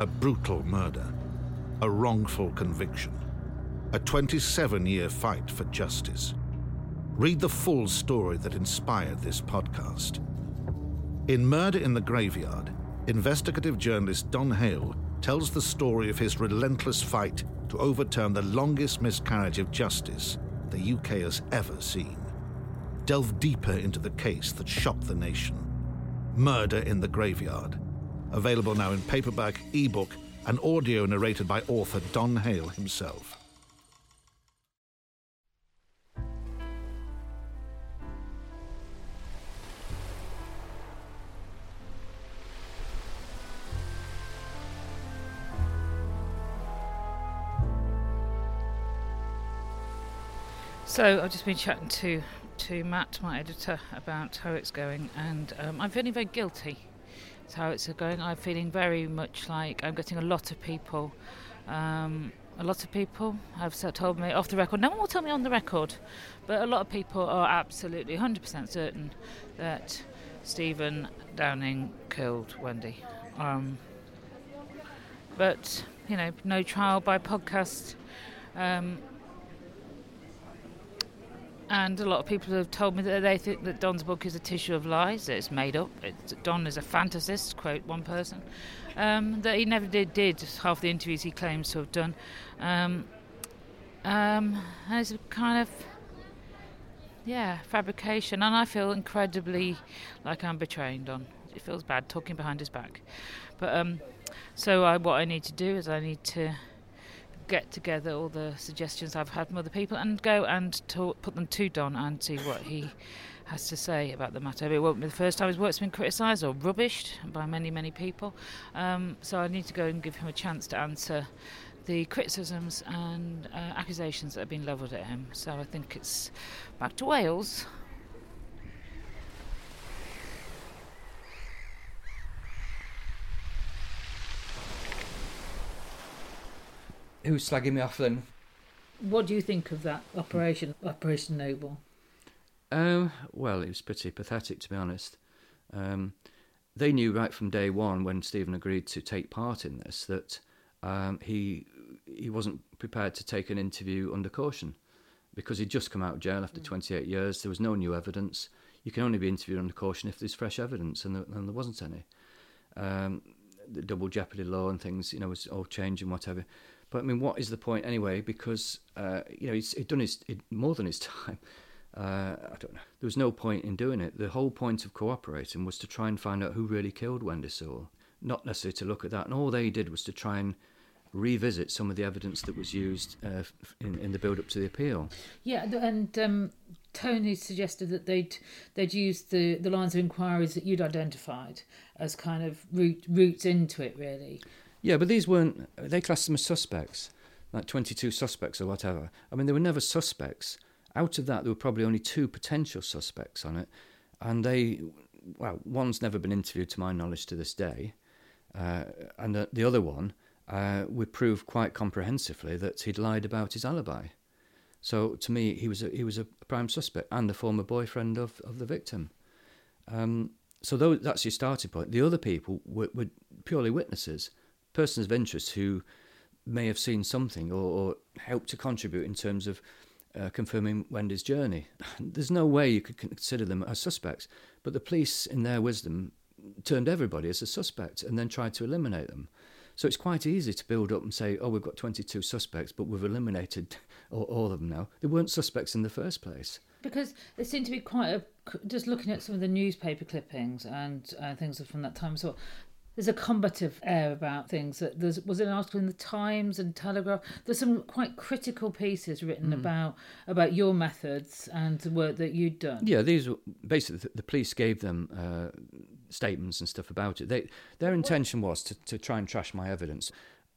A brutal murder, a wrongful conviction, a 27 year fight for justice. Read the full story that inspired this podcast. In Murder in the Graveyard, investigative journalist Don Hale tells the story of his relentless fight to overturn the longest miscarriage of justice the UK has ever seen. Delve deeper into the case that shocked the nation. Murder in the Graveyard. Available now in paperback, ebook, and audio narrated by author Don Hale himself. So I've just been chatting to to Matt, my editor, about how it's going, and um, I'm feeling very guilty. It's how it's going. I'm feeling very much like I'm getting a lot of people. Um, a lot of people have told me off the record. No one will tell me on the record, but a lot of people are absolutely 100% certain that Stephen Downing killed Wendy. Um, but you know, no trial by podcast. Um, and a lot of people have told me that they think that Don's book is a tissue of lies, that it's made up. It's, Don is a fantasist, quote one person. Um, that he never did did half the interviews he claims to have done. Um, um, and it's a kind of yeah fabrication, and I feel incredibly like I'm betraying Don. It feels bad talking behind his back, but um, so I, what I need to do is I need to get together all the suggestions I've had from other people and go and talk, put them to Don and see what he has to say about the matter. It won't be the first time his work's been criticised or rubbished by many, many people. Um, so I need to go and give him a chance to answer the criticisms and uh, accusations that have been levelled at him. So I think it's back to Wales. Who's slagging me off then? What do you think of that operation, Operation Noble? Um, well, it was pretty pathetic, to be honest. Um, they knew right from day one when Stephen agreed to take part in this that um, he he wasn't prepared to take an interview under caution because he'd just come out of jail after 28 years. There was no new evidence. You can only be interviewed under caution if there's fresh evidence, and there, and there wasn't any. Um, the double jeopardy law and things, you know, was all changing, whatever. But I mean, what is the point anyway? Because uh, you know, he's he'd done his he'd more than his [LAUGHS] time. Uh, I don't know. There was no point in doing it. The whole point of cooperating was to try and find out who really killed Wendy Sewell, not necessarily to look at that. And all they did was to try and revisit some of the evidence that was used uh, in, in the build up to the appeal. Yeah, and um, Tony suggested that they'd they'd used the, the lines of inquiries that you'd identified as kind of route, routes into it, really. Yeah, but these weren't. They classed them as suspects, like 22 suspects or whatever. I mean, they were never suspects. Out of that, there were probably only two potential suspects on it, and they, well, one's never been interviewed to my knowledge to this day, uh, and the, the other one, uh, we proved quite comprehensively that he'd lied about his alibi. So to me, he was a, he was a prime suspect and the former boyfriend of, of the victim. Um, so those, that's your starting point. The other people were, were purely witnesses, persons of interest who may have seen something or, or helped to contribute in terms of uh, confirming Wendy's journey. [LAUGHS] There's no way you could consider them as suspects, but the police, in their wisdom, turned everybody as a suspect and then tried to eliminate them. So it's quite easy to build up and say, oh, we've got 22 suspects, but we've eliminated [LAUGHS] all, all of them now. They weren't suspects in the first place. Because there seemed to be quite a. Just looking at some of the newspaper clippings and uh, things from that time as well, there's a combative air about things. That there's was an article in the Times and Telegraph. There's some quite critical pieces written Mm. about about your methods and the work that you'd done. Yeah, these were basically the, the police gave them uh, statements and stuff about it. They, their intention was to, to try and trash my evidence.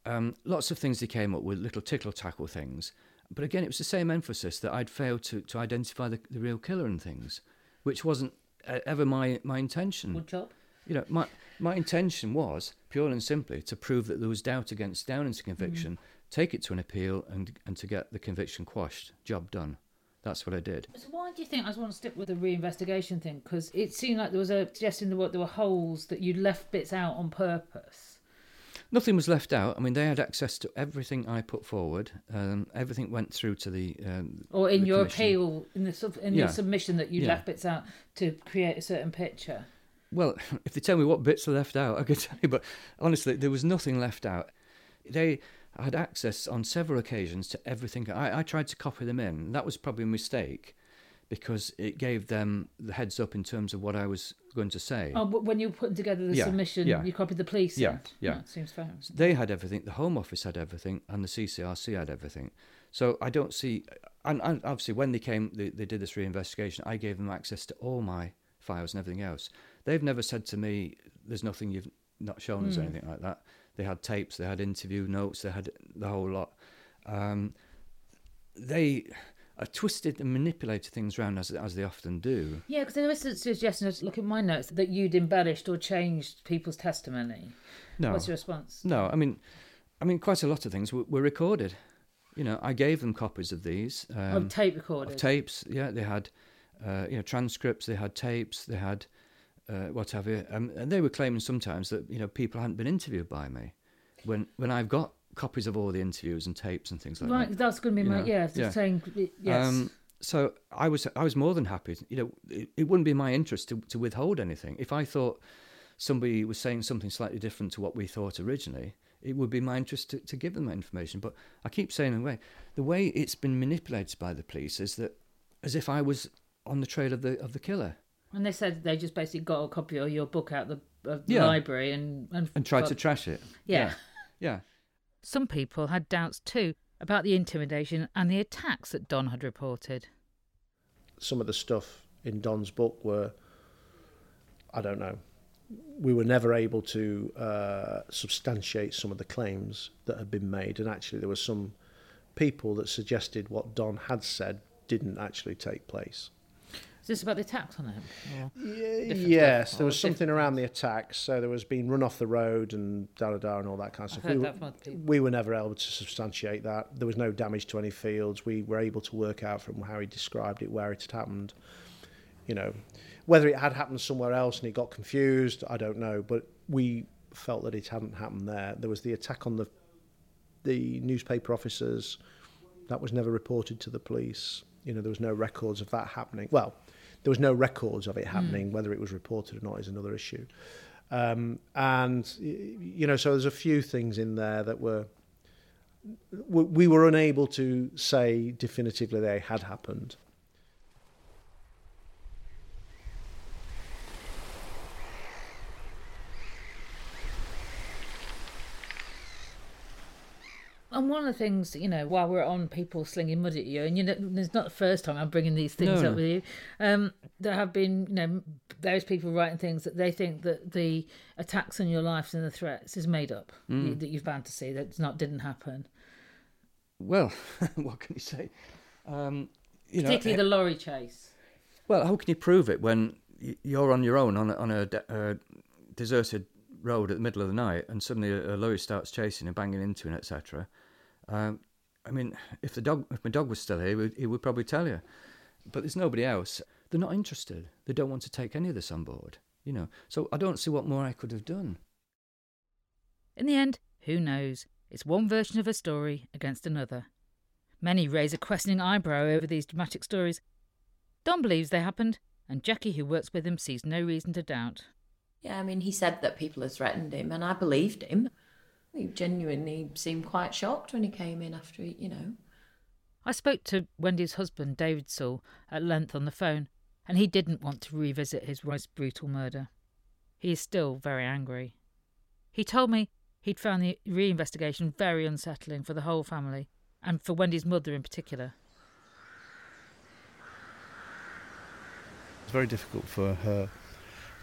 Um, lots of things they came up with, little tickle tackle things. But again, it was the same emphasis that I'd failed to, to identify the, the real killer and things, which wasn't uh, ever my, my intention. Good job. You know, my, my intention was purely and simply to prove that there was doubt against Downing's conviction, take it to an appeal, and, and to get the conviction quashed. Job done. That's what I did. So why do you think I just want to stick with the reinvestigation thing? Because it seemed like there was a suggestion there were, there were holes that you'd left bits out on purpose. Nothing was left out. I mean, they had access to everything I put forward. Um, everything went through to the. Um, Or in the your commission. appeal, in the sub, in Yeah. submission that you Yeah. left bits out to create a certain picture. Well, [LAUGHS] if they tell me what bits are left out, I could [LAUGHS] tell you. But honestly, there was nothing left out. They had access on several occasions to everything. I, I tried to copy them in. That was probably a mistake because it gave them the heads up in terms of what I was going to say. Oh, but when you were putting together the Yeah, submission, yeah. you copied the police. Yeah, in? yeah. That seems fair. So They had everything. The Home Office had everything, and the CCRC had everything. So I don't see. And, and obviously, when they came, they, they did this reinvestigation. I gave them access to all my files and everything else. They've never said to me, "There's nothing you've not shown us," or Hmm. anything like that. They had tapes, they had interview notes, they had the whole lot. Um, they uh, twisted and manipulated things around as as they often do. Yeah, because there was a suggestion, just look at my notes, that you'd embellished or changed people's testimony. No. What's your response? No, I mean, I mean, quite a lot of things were, were recorded. You know, I gave them copies of these. Um, Of tape recorded? Of tapes, yeah. They had, uh, you know, transcripts. They had tapes. They had, uh, what have you. Um, and they were claiming sometimes that you know people hadn't been interviewed by me, when when I've got copies of all the interviews and tapes and things like that. Right, that. that's going to be you my know, yeah, just saying yes. Um, so I was I was more than happy. You know, it, it wouldn't be my interest to, to withhold anything. If I thought somebody was saying something slightly different to what we thought originally, it would be my interest to, to give them that information. But I keep saying the way the way it's been manipulated by the police is that as if I was on the trail of the of the killer and they said they just basically got a copy of your book out the, of the Yeah. library and and, and tried got- to trash it. Yeah. yeah. Some people had doubts too about the intimidation and the attacks that Don had reported. some of the stuff in Don's book were, I don't know, we were never able to uh, substantiate some of the claims that had been made, and actually there were some people that suggested what Don had said didn't actually take place. Is this about the attacks on him? or different Yes, stuff, there or was something different- around the attacks. So there was being run off the road and da da da and all that kind of I've stuff. we, were, from other people. we were never able to substantiate that. There was no damage to any fields. We were able to work out from how he described it where it had happened. You know, whether it had happened somewhere else and he got confused, I don't know. But we felt that it hadn't happened there. There was the attack on the the newspaper officers. That was never reported to the police. You know, there was no records of that happening. Well, there was no records of it happening. Whether it was reported or not is another issue. Um, and you know, so there's a few things in there that were we we were unable to say definitively they had happened. And one of the things, you know, while we're on people slinging mud at you, and you know, it's not the first time I'm bringing these things No, up with you. Um, there have been, you know, various people writing things that they think that the attacks on your life and the threats is made up. Mm. that you've bound to see that it's not didn't happen. Well, [LAUGHS] what can you say? Um, you know, Particularly the lorry chase. Well, how can you prove it when you're on your own on a, on a de- uh, deserted road at the middle of the night, and suddenly a, a lorry starts chasing and banging into him, etc. Um, I mean, if the dog, if my dog was still here, he would, he would probably tell you. But there's nobody else. They're not interested. They don't want to take any of this on board. You know, so I don't see what more I could have done. In the end, who knows? It's one version of a story against another. Many raise a questioning eyebrow over these dramatic stories. Don believes they happened, and Jackie, who works with him, sees no reason to doubt. Yeah, I mean, he said that people had threatened him, and I believed him. He genuinely seemed quite shocked when he came in after, he, you know. I spoke to Wendy's husband, David Sewell, at length on the phone, and he didn't want to revisit his wife's brutal murder. He is still very angry. He told me he'd found the reinvestigation very unsettling for the whole family, and for Wendy's mother in particular. It's very difficult for her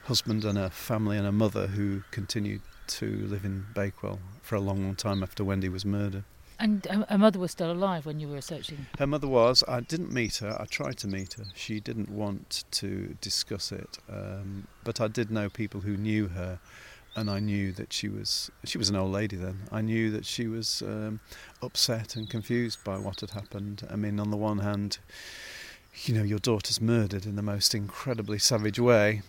husband and her family and her mother who continued to live in Bakewell for a long, long time after Wendy was murdered. And her her mother was still alive when you were searching. Her mother was. I didn't meet her. I tried to meet her. She didn't want to discuss it. Um, but I did know people who knew her, and I knew that she was. She was an old lady then. I knew that she was um, upset and confused by what had happened. I mean, on the one hand, you know, your daughter's murdered in the most incredibly savage way,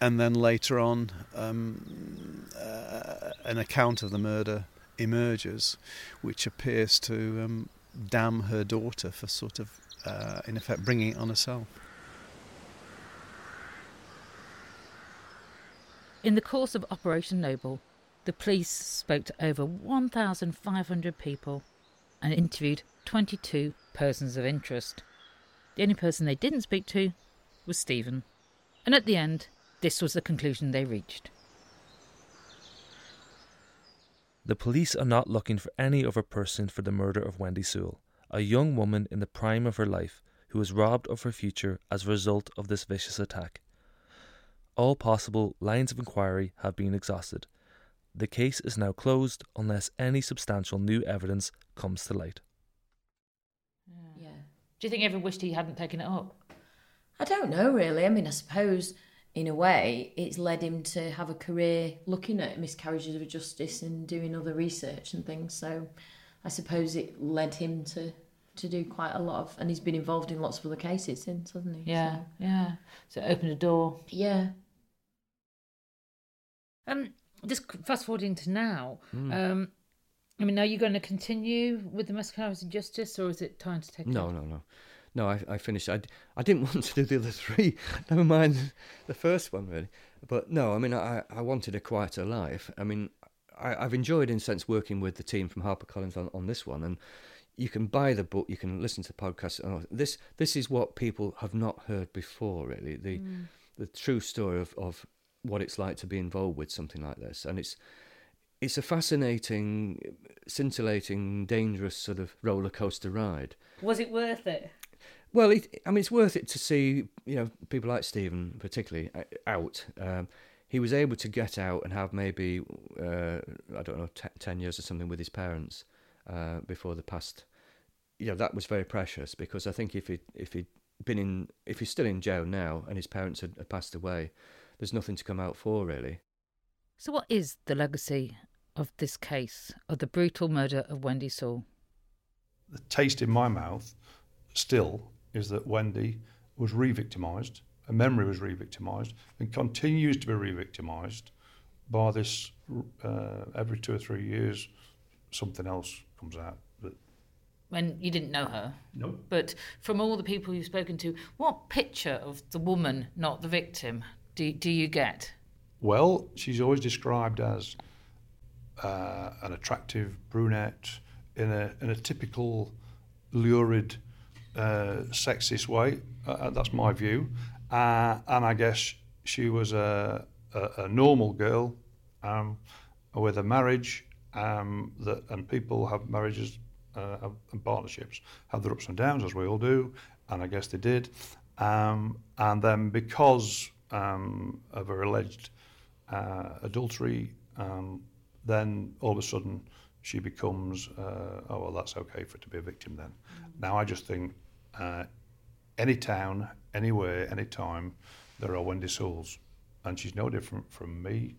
and then later on, um, uh, an account of the murder emerges, which appears to um, damn her daughter for sort of, uh, in effect, bringing it on herself. In the course of Operation Noble, the police spoke to over 1,500 people and interviewed 22 persons of interest. The only person they didn't speak to was Stephen. And at the end, this was the conclusion they reached. The police are not looking for any other person for the murder of Wendy Sewell, a young woman in the prime of her life who was robbed of her future as a result of this vicious attack. All possible lines of inquiry have been exhausted. The case is now closed unless any substantial new evidence comes to light. Yeah. Do you think ever wished he hadn't taken it up? I don't know really. I mean, I suppose in a way it's led him to have a career looking at miscarriages of justice and doing other research and things. So I suppose it led him to to do quite a lot of, and he's been involved in lots of other cases since, hasn't he? Yeah, So, yeah. So it opened a door. yeah. Um, just fast forwarding to now. Hmm. Um, I mean, are you going to continue with the miscarriages of justice, or is it time to take? No, it? no, no. No, I, I finished. I, I didn't [LAUGHS] want to do the other three. [LAUGHS] Never mind the first one, really. But no, I mean, I, I wanted a quieter life. I mean, I, I've enjoyed, in a sense, working with the team from HarperCollins on, on this one. And you can buy the book, you can listen to the podcast. and. This this is what people have not heard before, really. The Mm. the true story of, of what it's like to be involved with something like this. And it's it's a fascinating, scintillating, dangerous sort of roller coaster ride. Was it worth it? Well, it, I mean, it's worth it to see, you know, people like Stephen, particularly, uh, out. Um, he was able to get out and have maybe, uh, I don't know, te- 10 years or something with his parents uh, before the past. You know, that was very precious because I think if he if he'd been in, if he's still in jail now and his parents had, had passed away, there's nothing to come out for, really. So, what is the legacy of this case of the brutal murder of Wendy Sewell? The taste in my mouth still is that Wendy was re victimised, her memory was re victimised, and continues to be re victimised by this uh, every two or three years, something else comes out. That When you didn't know her? Nope. But from all the people you've spoken to, what picture of the woman, not the victim, do, do you get? Well, she's always described as uh, an attractive brunette in a in a typical lurid, uh, sexist way. Uh, that's my view, uh, and I guess she was a a, a normal girl um, with a marriage um, that and people have marriages uh, and partnerships have their ups and downs as we all do, and I guess they did, um, and then because um, of her alleged uh, adultery, um, then all of a sudden she becomes, uh, oh, well, that's okay for it to be a victim then. Now, I just think uh, any town, anywhere, any time, there are Wendy Sewells, and she's no different from me,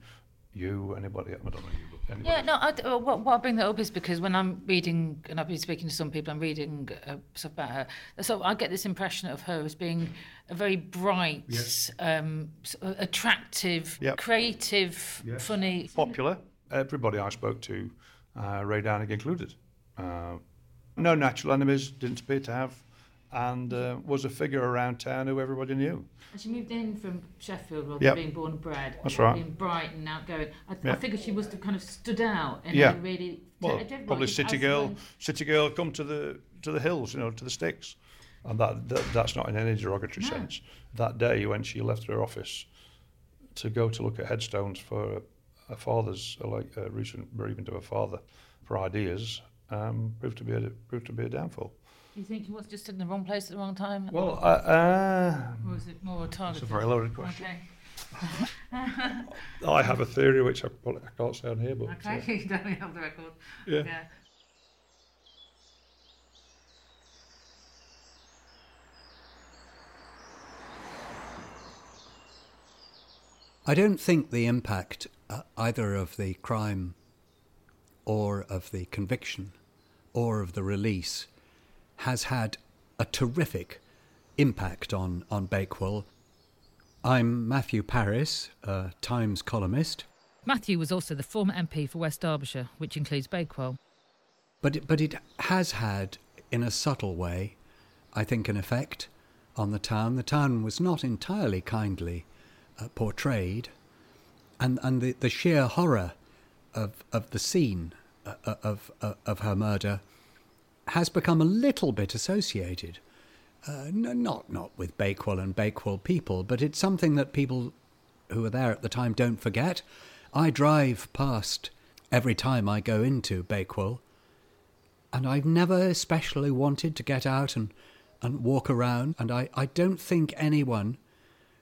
you, anybody. I don't know you, but anybody. Yeah, no. I, uh, what, what I bring that up is because when I'm reading, and I've been speaking to some people, I'm reading uh, stuff about her. So I get this impression of her as being a very bright, Yes. um, uh, attractive, Yep. creative, Yes. funny. popular. Everybody I spoke to, uh, Ray Downing included. Uh, no natural enemies, didn't appear to have, and uh, was a figure around town who everybody knew. And she moved in from Sheffield rather Yep. than being born and bred. That's right. Being bright and outgoing. I, I Yeah. figured she must have kind of stood out and yeah, really. well, probably city girl, when- city girl, come to the to the hills, you know, to the sticks, and that, that that's not in any derogatory No. sense. That day when she left her office to go to look at headstones for her father's, uh, like a recent bereavement of her father, for ideas, um, proved to be a proved to be a downfall. Do you think he was just in the wrong place at the wrong time? Well, uh, uh, or was it more a target? That's a very loaded question. Okay. [LAUGHS] I have a theory which I, probably, I can't say on here, but [LAUGHS] uh, you don't have the record. Yeah. I don't think the impact uh, either of the crime or of the conviction or of the release has had a terrific impact on, on Bakewell. I'm Matthew Parris, a Times columnist, Matthew was also the former MP for West Derbyshire, which includes Bakewell. but it, but it has had, in a subtle way, I think, an effect on the town. The town was not entirely kindly uh, portrayed, and and the, the sheer horror of of the scene uh, uh, of uh, of her murder has become a little bit associated. Uh, not not with Bakewell and Bakewell people, but it's something that people who were there at the time don't forget. I drive past every time I go into Bakewell, and I've never especially wanted to get out and, and walk around. And I, I don't think anyone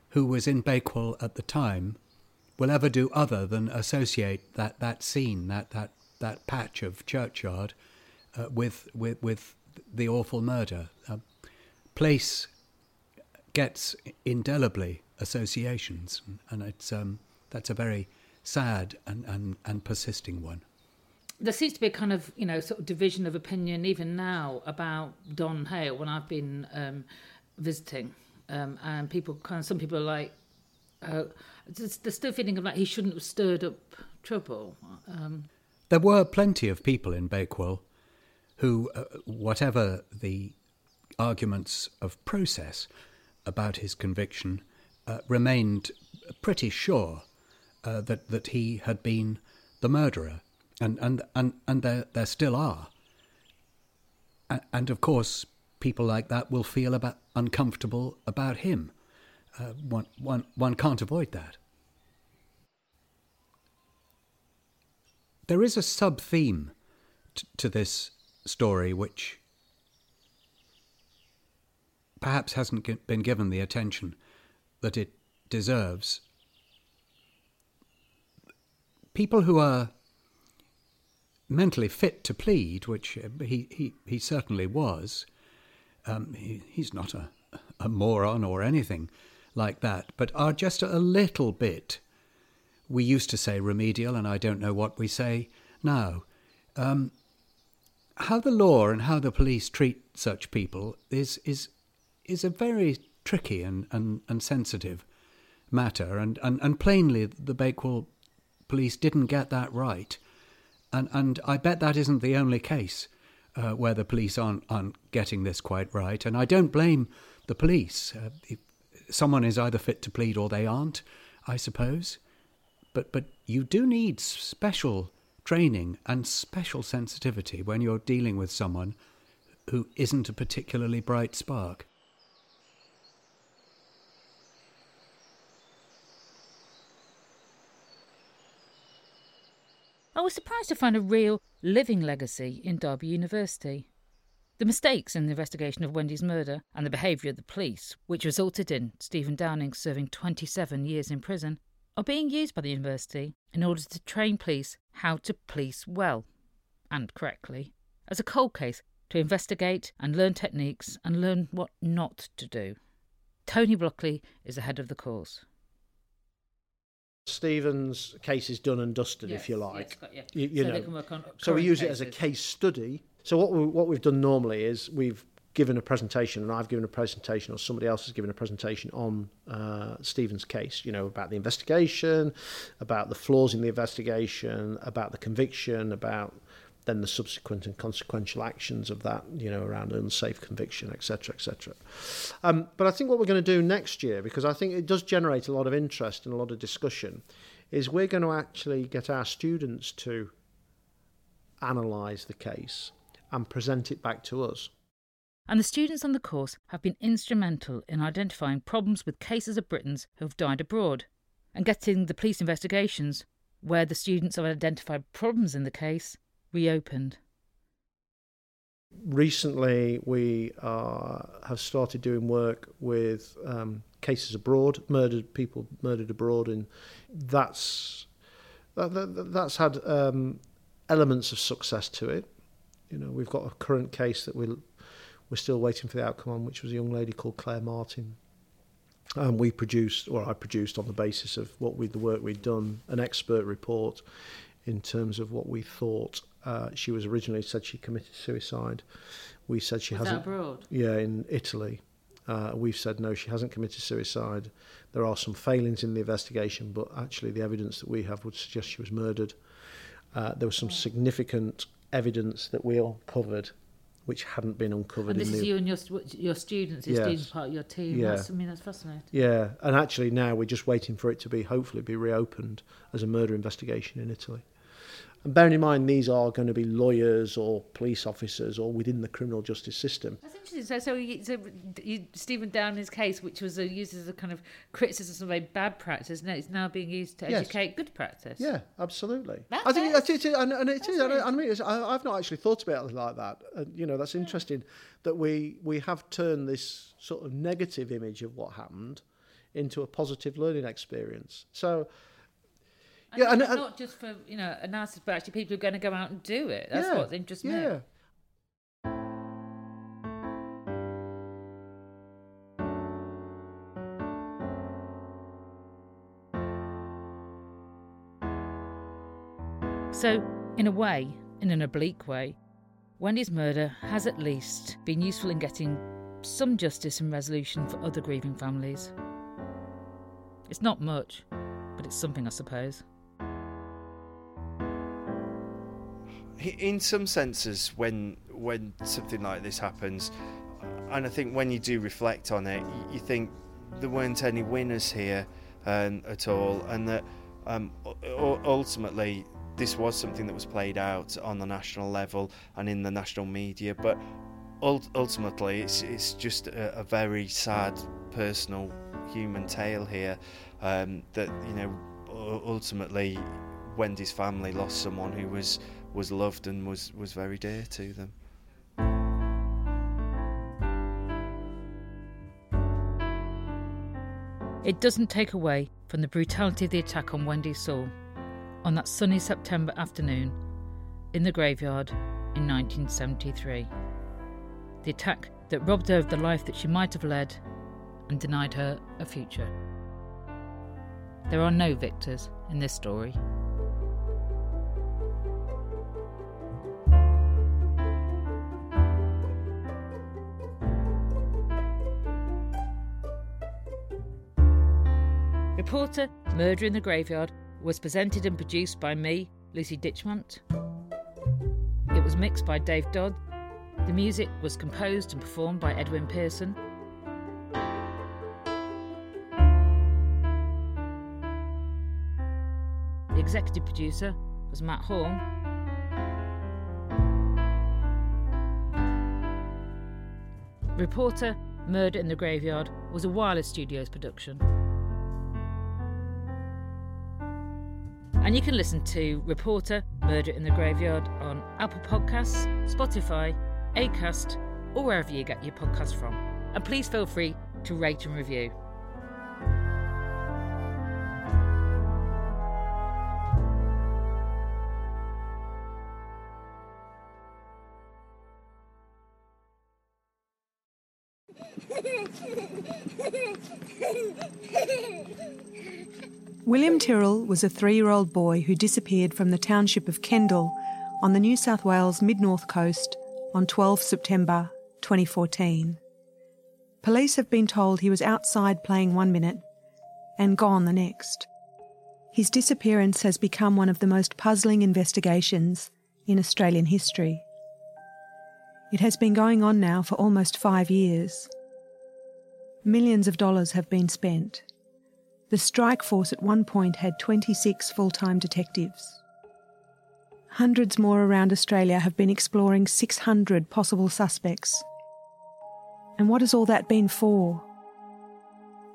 who was in Bakewell at the time will ever do other than associate that, that scene, that, that, that patch of churchyard, uh, with, with, with the awful murder. Uh, place gets indelibly associations, and it's, um, that's a very sad and, and, and persisting one. There seems to be a kind of, you know, sort of division of opinion even now about Don Hale when I've been um, visiting. Um, and people kind of, some people are like, uh, there's, still feeling like he shouldn't have stirred up trouble. Um, There were plenty of people in Bakewell who, uh, whatever the arguments of process about his conviction, uh, remained pretty sure uh, that that he had been the murderer, and and and and there there still are. And, and of course, people like that will feel about uncomfortable about him. Uh, one one one can't avoid that. There is a sub theme t- to this story which perhaps hasn't been given the attention that it deserves. People who are mentally fit to plead, which uh, he, he, he certainly was, um, he, he's not a, a moron or anything like that, but are just a little bit we used to say remedial, and I don't know what we say now. Um, how the law and how the police treat such people is is is a very tricky and, and, and sensitive matter, and, and, and plainly the Bakewell police didn't get that right, and and I bet that isn't the only case uh, where the police aren't aren't getting this quite right, and I don't blame the police. Uh, someone is either fit to plead or they aren't, I suppose. But but you do need special training and special sensitivity when you're dealing with someone who isn't a particularly bright spark. I was surprised to find a real living legacy in Derby University. The mistakes in the investigation of Wendy's murder and the behaviour of the police, which resulted in Stephen Downing serving 27 years in prison, are being used by the university in order to train police how to police well and correctly as a cold case to investigate and learn techniques and learn what not to do. Tony Blockley is the head of the course. Stephen's case is done and dusted, Yes, if you yes, like. got you. You, you So know, they can work on so we current use it as a case study. So what we, what we've done normally is we've given a presentation, and I've given a presentation, or somebody else has given a presentation on uh, Stephen's case. You know about the investigation, about the flaws in the investigation, about the conviction, about then the subsequent and consequential actions of that, you know, around unsafe conviction, etc., etc. Um, but I think what we're going to do next year, because I think it does generate a lot of interest and a lot of discussion, is we're going to actually get our students to analyse the case and present it back to us. And the students on the course have been instrumental in identifying problems with cases of Britons who have died abroad and getting the police investigations, where the students have identified problems in the case, reopened. recently we uh, have started doing work with um, cases abroad, murdered people murdered abroad, and that's that, that, that's had um, elements of success to it. You know, we've got a current case that we we're still waiting for the outcome on, which was a young lady called Claire Martin. And we produced, or I produced on the basis of what we the work we'd done, an expert report in terms of what we thought. Uh, she was originally said she committed suicide. We said she Was hasn't. abroad? Yeah, in Italy. Uh, we've said no, she hasn't committed suicide. There are some failings in the investigation, but actually the evidence that we have would suggest she was murdered. Uh, there was some significant evidence that we uncovered, which hadn't been uncovered. And this in is the, you and your your students, your Yes. students part of your team. Yeah. That's, I mean, that's fascinating. Yeah, and actually now we're just waiting for it to be hopefully be reopened as a murder investigation in Italy. And bearing in mind these are going to be lawyers or police officers or within the criminal justice system. That's interesting. So, so, you, so you, Stephen Downing's case, which was uh, used as a kind of criticism of a bad practice, now it's now being used to Yes. educate good practice. Yeah, absolutely. That's I think it. that's it, and, and it is. And I, I mean, it's, I, I've not actually thought about it like that. And, you know, that's interesting that we we have turned this sort of negative image of what happened into a positive learning experience. So, And yeah, not, and, and not just for you know analysis, but actually people who are going to go out and do it. That's Yeah, what interests me. yeah. So, in a way, in an oblique way, Wendy's murder has at least been useful in getting some justice and resolution for other grieving families. It's not much, but it's something, I suppose. In some senses when when something like this happens and i think when you do reflect on it you, think there weren't any winners here um, at all and that um, ultimately this was something that was played out on the national level and in the national media but ultimately it's, it's just a, a very sad personal human tale here um, that you know ultimately Wendy's family lost someone who was was loved and was was very dear to them. It doesn't take away from the brutality of the attack on Wendy Sewell on that sunny September afternoon in the graveyard in 1973. The attack that robbed her of the life that she might have led and denied her a future. There are no victors in this story. Reporter Murder in the Graveyard was presented and produced by me, Lucy Ditchmont. It was mixed by Dave Dodd. The music was composed and performed by Edwin Pearson. The executive producer was Matt Hall. Reporter Murder in the Graveyard was a Wireless Studios production. And you can listen to Reporter Murder in the Graveyard on Apple Podcasts, Spotify, Acast, or wherever you get your podcasts from. And please feel free to rate and review. [LAUGHS] William Tyrrell was a three year old boy who disappeared from the township of Kendall on the New South Wales mid north coast on 12 September 2014. Police have been told he was outside playing one minute and gone the next. His disappearance has become one of the most puzzling investigations in Australian history. It has been going on now for almost five years. Millions of dollars have been spent. The strike force at one point had 26 full time detectives. Hundreds more around Australia have been exploring 600 possible suspects. And what has all that been for?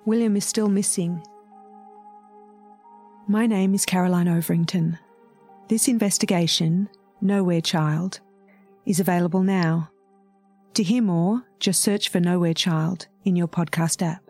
William is still missing. My name is Caroline Overington. This investigation, Nowhere Child, is available now. To hear more, just search for Nowhere Child in your podcast app.